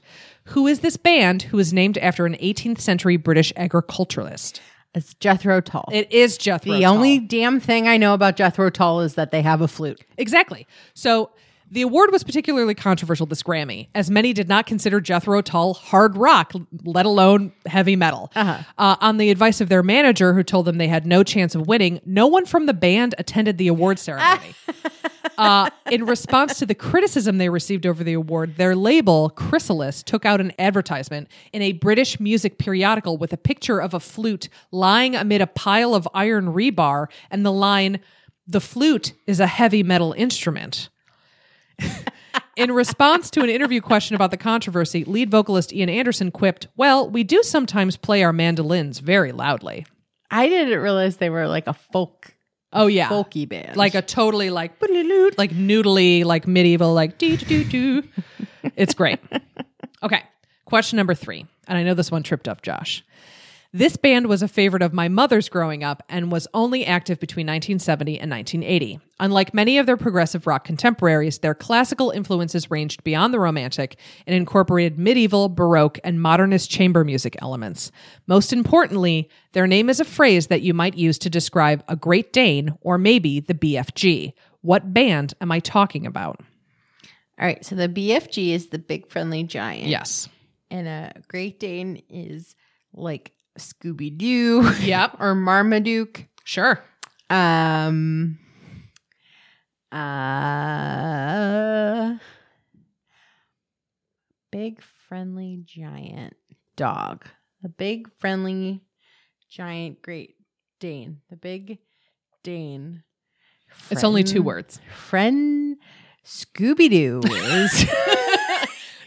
Who is this band who is named after an 18th century British agriculturalist? It's Jethro Tull. It is Jethro. the Tull. only damn thing I know about Jethro Tull is that they have a flute. Exactly. So the award was particularly controversial this Grammy, as many did not consider Jethro Tull hard rock, let alone heavy metal. Uh, on the advice of their manager, who told them they had no chance of winning, no one from the band attended the award ceremony. uh, in response to the criticism they received over the award, their label, Chrysalis, took out an advertisement in a British music periodical with a picture of a flute lying amid a pile of iron rebar and the line, The flute is a heavy metal instrument. In response to an interview question about the controversy, lead vocalist Ian Anderson quipped, Well, we do sometimes play our mandolins very loudly. I didn't realize they were like a folk Oh, yeah. folky band. Like a totally like, like noodly, like medieval, like doo doo doo. It's great. Okay. Question number three. And I know this one tripped up Josh. This band was a favorite of my mother's growing up and was only active between 1970 and 1980. Unlike many of their progressive rock contemporaries, their classical influences ranged beyond the romantic and incorporated medieval, baroque, and modernist chamber music elements. Most importantly, their name is a phrase that you might use to describe a Great Dane or maybe the BFG. What band am I talking about? All right, so the BFG is the big friendly giant. Yes. And a Great Dane is like Scooby Doo. Yep. or Marmaduke. Sure. Um uh big friendly giant dog. The big friendly giant great Dane. The big Dane. It's only two words. Friend Scooby Doo is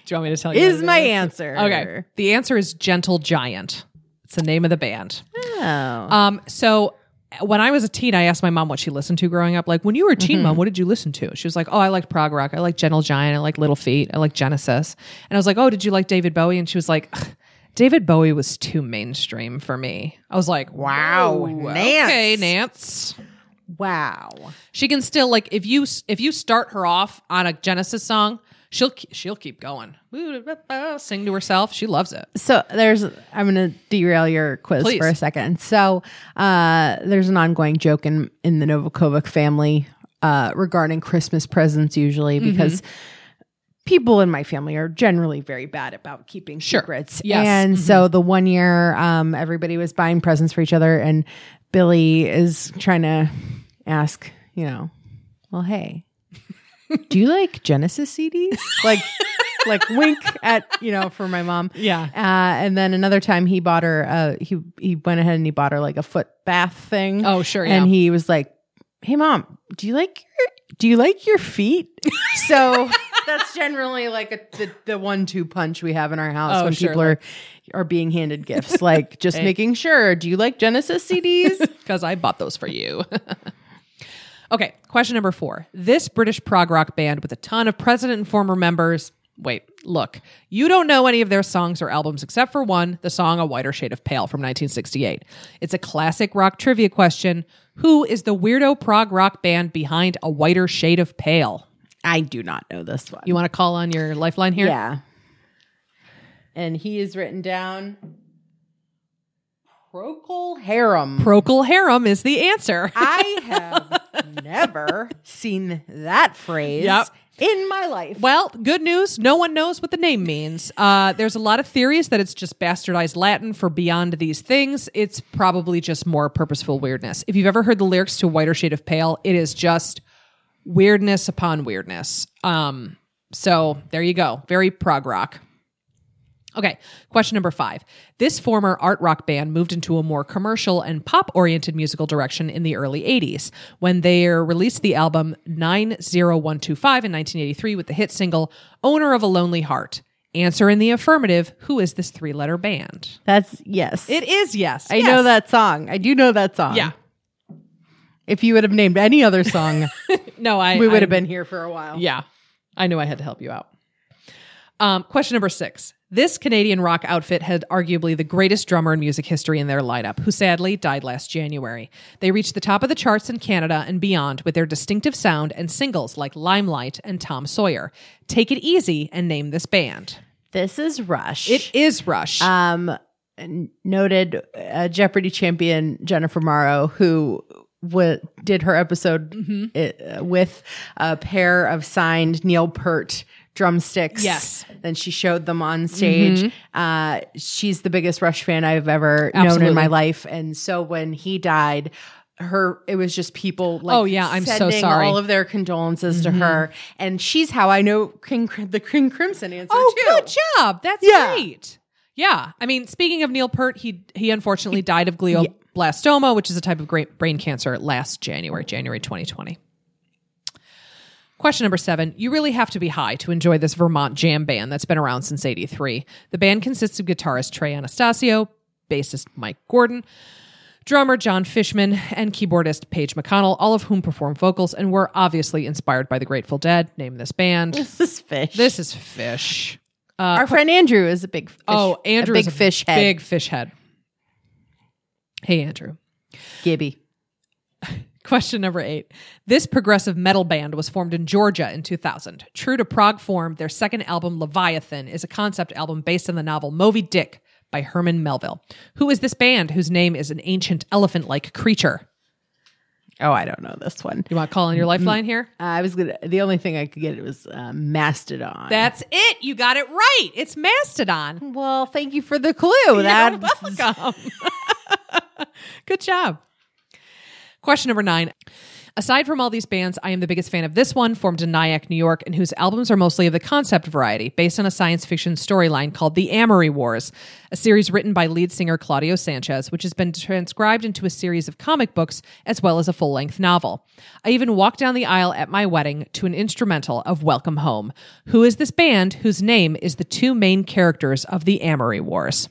Do you want me to tell you? is my answer. Okay. The answer is Gentle Giant. It's the name of the band. Oh. Um, so when I was a teen, I asked my mom what she listened to growing up. Like, when you were a teen, mom, what did you listen to? She was like, Oh, I liked prog rock. I like Gentle Giant. I like Little Feat. I like Genesis. And I was like, Oh, did you like David Bowie? And she was like, David Bowie was too mainstream for me. I was like, Wow, Nance." Okay, Nance. wow. She can still like if you if you start her off on a Genesis song, she'll she'll keep going, sing to herself. She loves it. So there's I'm gonna derail your quiz Please. for a second. So uh there's an ongoing joke in in the Novakovic family uh regarding Christmas presents usually Mm-hmm. because people in my family are generally very bad about keeping Sure. secrets. Yes. Mm-hmm. And so the one year um everybody was buying presents for each other and Billy is trying to ask, you know, well hey, do you like Genesis CDs? Like like wink at, you know, for my mom. Yeah. Uh, and then another time he bought her, uh, he he went ahead and he bought her like a foot bath thing. Oh, sure, And he was like, "Hey, mom, do you like your do you like your feet?" so that's generally like a, the the one two punch we have in our house Oh, when sure, people are are being handed gifts. Like just making sure. Do you like Genesis CDs? because I bought those for you. Okay, question number four. This British prog rock band with a ton of president and former members. Wait, look, you don't know any of their songs or albums except for one, the song A Whiter Shade of Pale from 1968. It's a classic rock trivia question. Who is the weirdo prog rock band behind A Whiter Shade of Pale? I do not know this one. You want to call on your lifeline here? Yeah. And he is written down Procol Harum. Procol Harum is the answer. I have never seen that phrase Yep. in my life. Well, good news. No one knows what the name means. Uh, there's a lot of theories that it's just bastardized Latin for beyond these things. It's probably just more purposeful weirdness. If you've ever heard the lyrics to Whiter Shade of Pale, it is just weirdness upon weirdness. Um, so there you go. Very prog rock. Okay, question number five. This former art rock band moved into a more commercial and pop oriented musical direction in the early 80s when they released the album 90125 in 1983 with the hit single Owner of a Lonely Heart. Answer in the affirmative Who is this three letter band? That's yes. It is yes. I know that song. I do know that song. Yeah. If you would have named any other song, No, I. we would I- have been here for a while. Yeah. I knew I had to help you out. Um, question number six. This Canadian rock outfit had arguably the greatest drummer in music history in their lineup, who sadly died last January. They reached the top of the charts in Canada and beyond with their distinctive sound and singles like Limelight and Tom Sawyer. Take it easy and name this band. This is Rush. It is Rush. um, noted uh, Jeopardy champion Jennifer Morrow, who w- did her episode Mm-hmm. uh, with a pair of signed Neil Peart drumsticks. Yes. Mm-hmm. Then she showed them on stage. Uh, she's the biggest Rush fan I've ever known in my life. And so when he died, her it was just people like Oh, yeah, I'm so sending sorry. Mm-hmm. all of their condolences to her and she's how I know King the King Crimson answer oh, too. good job. That's Yeah. great. Yeah. I mean, speaking of Neil Peart he he unfortunately died of glioblastoma, which is a type of great brain cancer last January, January 2020. Question number seven. You really have to be high to enjoy this Vermont jam band that's been around since 83. The band consists of guitarist Trey Anastasio, bassist Mike Gordon, drummer Jon Fishman, and keyboardist Page McConnell, all of whom perform vocals and were obviously inspired by the Grateful Dead. Name this band. This is Phish. This is Phish. Uh, Our friend Andrew is a big Phish, oh, Andrew big Phish head. Big Phish head. Hey, Andrew. Gibby. Question number eight. This progressive metal band was formed in Georgia in 2000. True to prog form, their second album, Leviathan, is a concept album based on the novel Moby Dick by Herman Melville. Who is this band whose name is an ancient elephant like creature? Oh, I don't know this one. You want to call on your lifeline here? Uh, I was gonna. The only thing I could get was uh, Mastodon. That's it. You got it right. It's Mastodon. well, thank you for the clue. You're welcome. Good job. Question number nine. Aside from all these bands, I am the biggest fan of this one, formed in Nyack, New York, and whose albums are mostly of the concept variety, based on a science fiction storyline called The Amory Wars, a series written by lead singer Claudio Sanchez, which has been transcribed into a series of comic books as well as a full length novel. I even walked down the aisle at my wedding to an instrumental of Welcome Home. Who is this band whose name is the two main characters of The Amory Wars?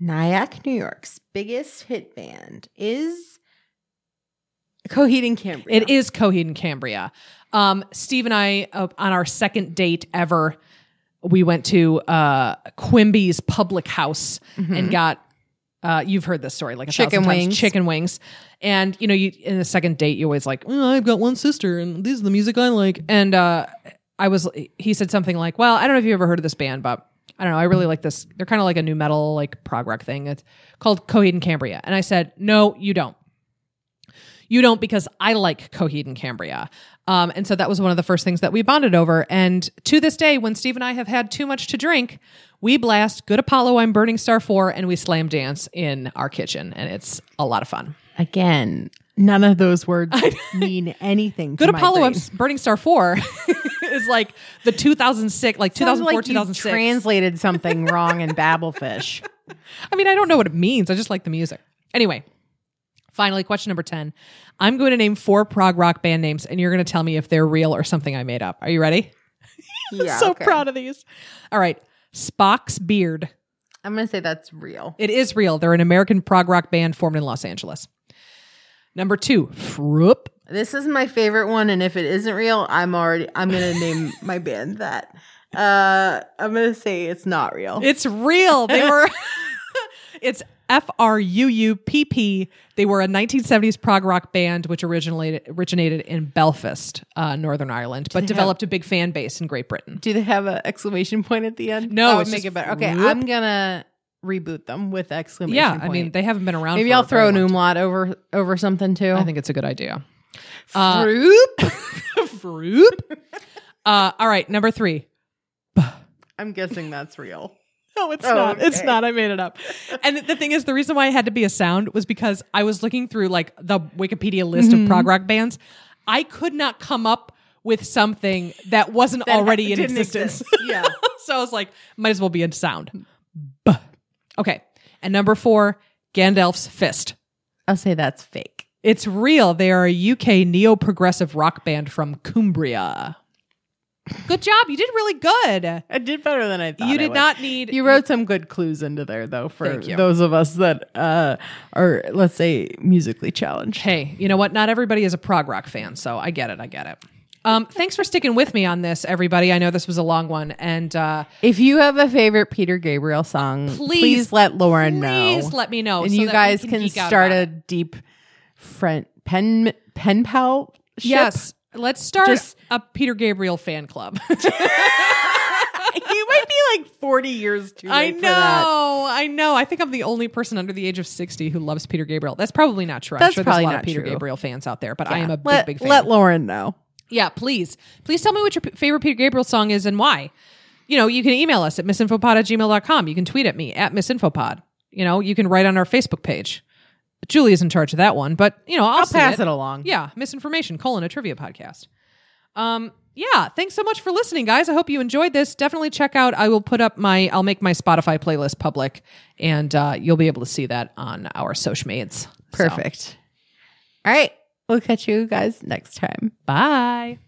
Nyack, New York's biggest hit band is Coheed and Cambria. It is Coheed and Cambria. Um, Steve and I, uh, on our second date ever, we went to uh, Quimby's Public House and got. Uh, you've heard this story like a Chicken thousand times. wings. Chicken wings, and you know, you in the second date, you always like, "Oh, I've got one sister, and this is the music I like. And uh, I was, he said something like, "Well, I don't know if you ever heard of this band, but I don't know, I really like this. They're kind of like a new metal, like prog rock thing. It's called Coheed and Cambria." And I said, "No, you don't." You don't because I like Coheed and Cambria. Um, and so that was one of the first things that we bonded over. And to this day, when Steve and I have had too much to drink, we blast Good Apollo I'm Burning Star 4 and we slam dance in our kitchen. And it's a lot of fun. again. None of those words mean anything. Good my Apollo I'm. Burning Star 4 is like the 2006, like Sounds 2004, like 2006. translated something wrong in Babelfish. I mean, I don't know what it means. I just like the music. Anyway, finally, question number 10. I'm going to name four prog rock band names and you're going to tell me if they're real or something I made up. Are you ready? Yeah, so okay. proud of these. All right. Spock's Beard. I'm gonna say that's real. It is real. They're an American prog rock band formed in Los Angeles. Number two, Fruupp. This is my favorite one, and if it isn't real, I'm already I'm gonna name my band that. Uh, I'm gonna say it's not real. It's real. They were. it's F R U U P P. They were a 1970s prog rock band which originated originated in Belfast, uh, Northern Ireland, but developed a big fan base in Great Britain. Do they have an exclamation point at the end? No, that would it's make just it better. Okay, whoop. I'm gonna reboot them with exclamation Yeah, point. I mean they haven't been around. maybe I'll throw an umlaut over over something too. I think it's a good idea. Uh, Fruupp. Fruupp. Uh, all right, number three. I'm guessing that's real. No, it's Oh, not. It's not. I made it up. And the thing is, the reason why I had to be a sound was because I was looking through like the Wikipedia list Mm-hmm. of prog rock bands. I could not come up with something that wasn't That already in existence. exist. Yeah. so I was like, might as well be a sound. Buh. Okay. And number four, Gandalf's Fist. I'll say that's fake. It's real. They are a UK neo progressive rock band from Cumbria. Good job. You did really good. I did better than I thought. You I did would. not need. You wrote some good clues into there, though, for Thank you. those of us that uh, are, let's say, musically challenged. Hey, you know what? Not everybody is a prog rock fan, so I get it. I get it. Um, thanks for sticking with me on this, everybody. I know this was a long one, and uh, If you have a favorite Peter Gabriel song, please, Please- let Lauren know. please let me know, and so you that we guys can can, geek out start about a it. deep friend pen pen pal. ship. yes, let's start Just- a Peter Gabriel fan club. you might be like forty years too late I for know, that. I know. I think I'm the only person under the age of 60 who loves Peter Gabriel. That's probably not true. I'm That's sure there's a probably lot not of Peter true. Gabriel fans out there, but I am a big, let, big fan. Let Lauren know. Yeah, please. Please tell me what your p- favorite Peter Gabriel song is and why. You know, you can email us at misinfopod at gmail.com. You can tweet at me at misinfopod. You know, you can write on our Facebook page. Julie is in charge of that one, but you know, I'll, I'll pass it along. Yeah, misinformation, colon, a trivia podcast. Um, yeah, thanks so much for listening, guys. I hope you enjoyed this. Definitely check out, I will put up my, I'll make my Spotify playlist public, and uh, you'll be able to see that on our social. So, Perfect. All right. We'll catch you guys next time. bye.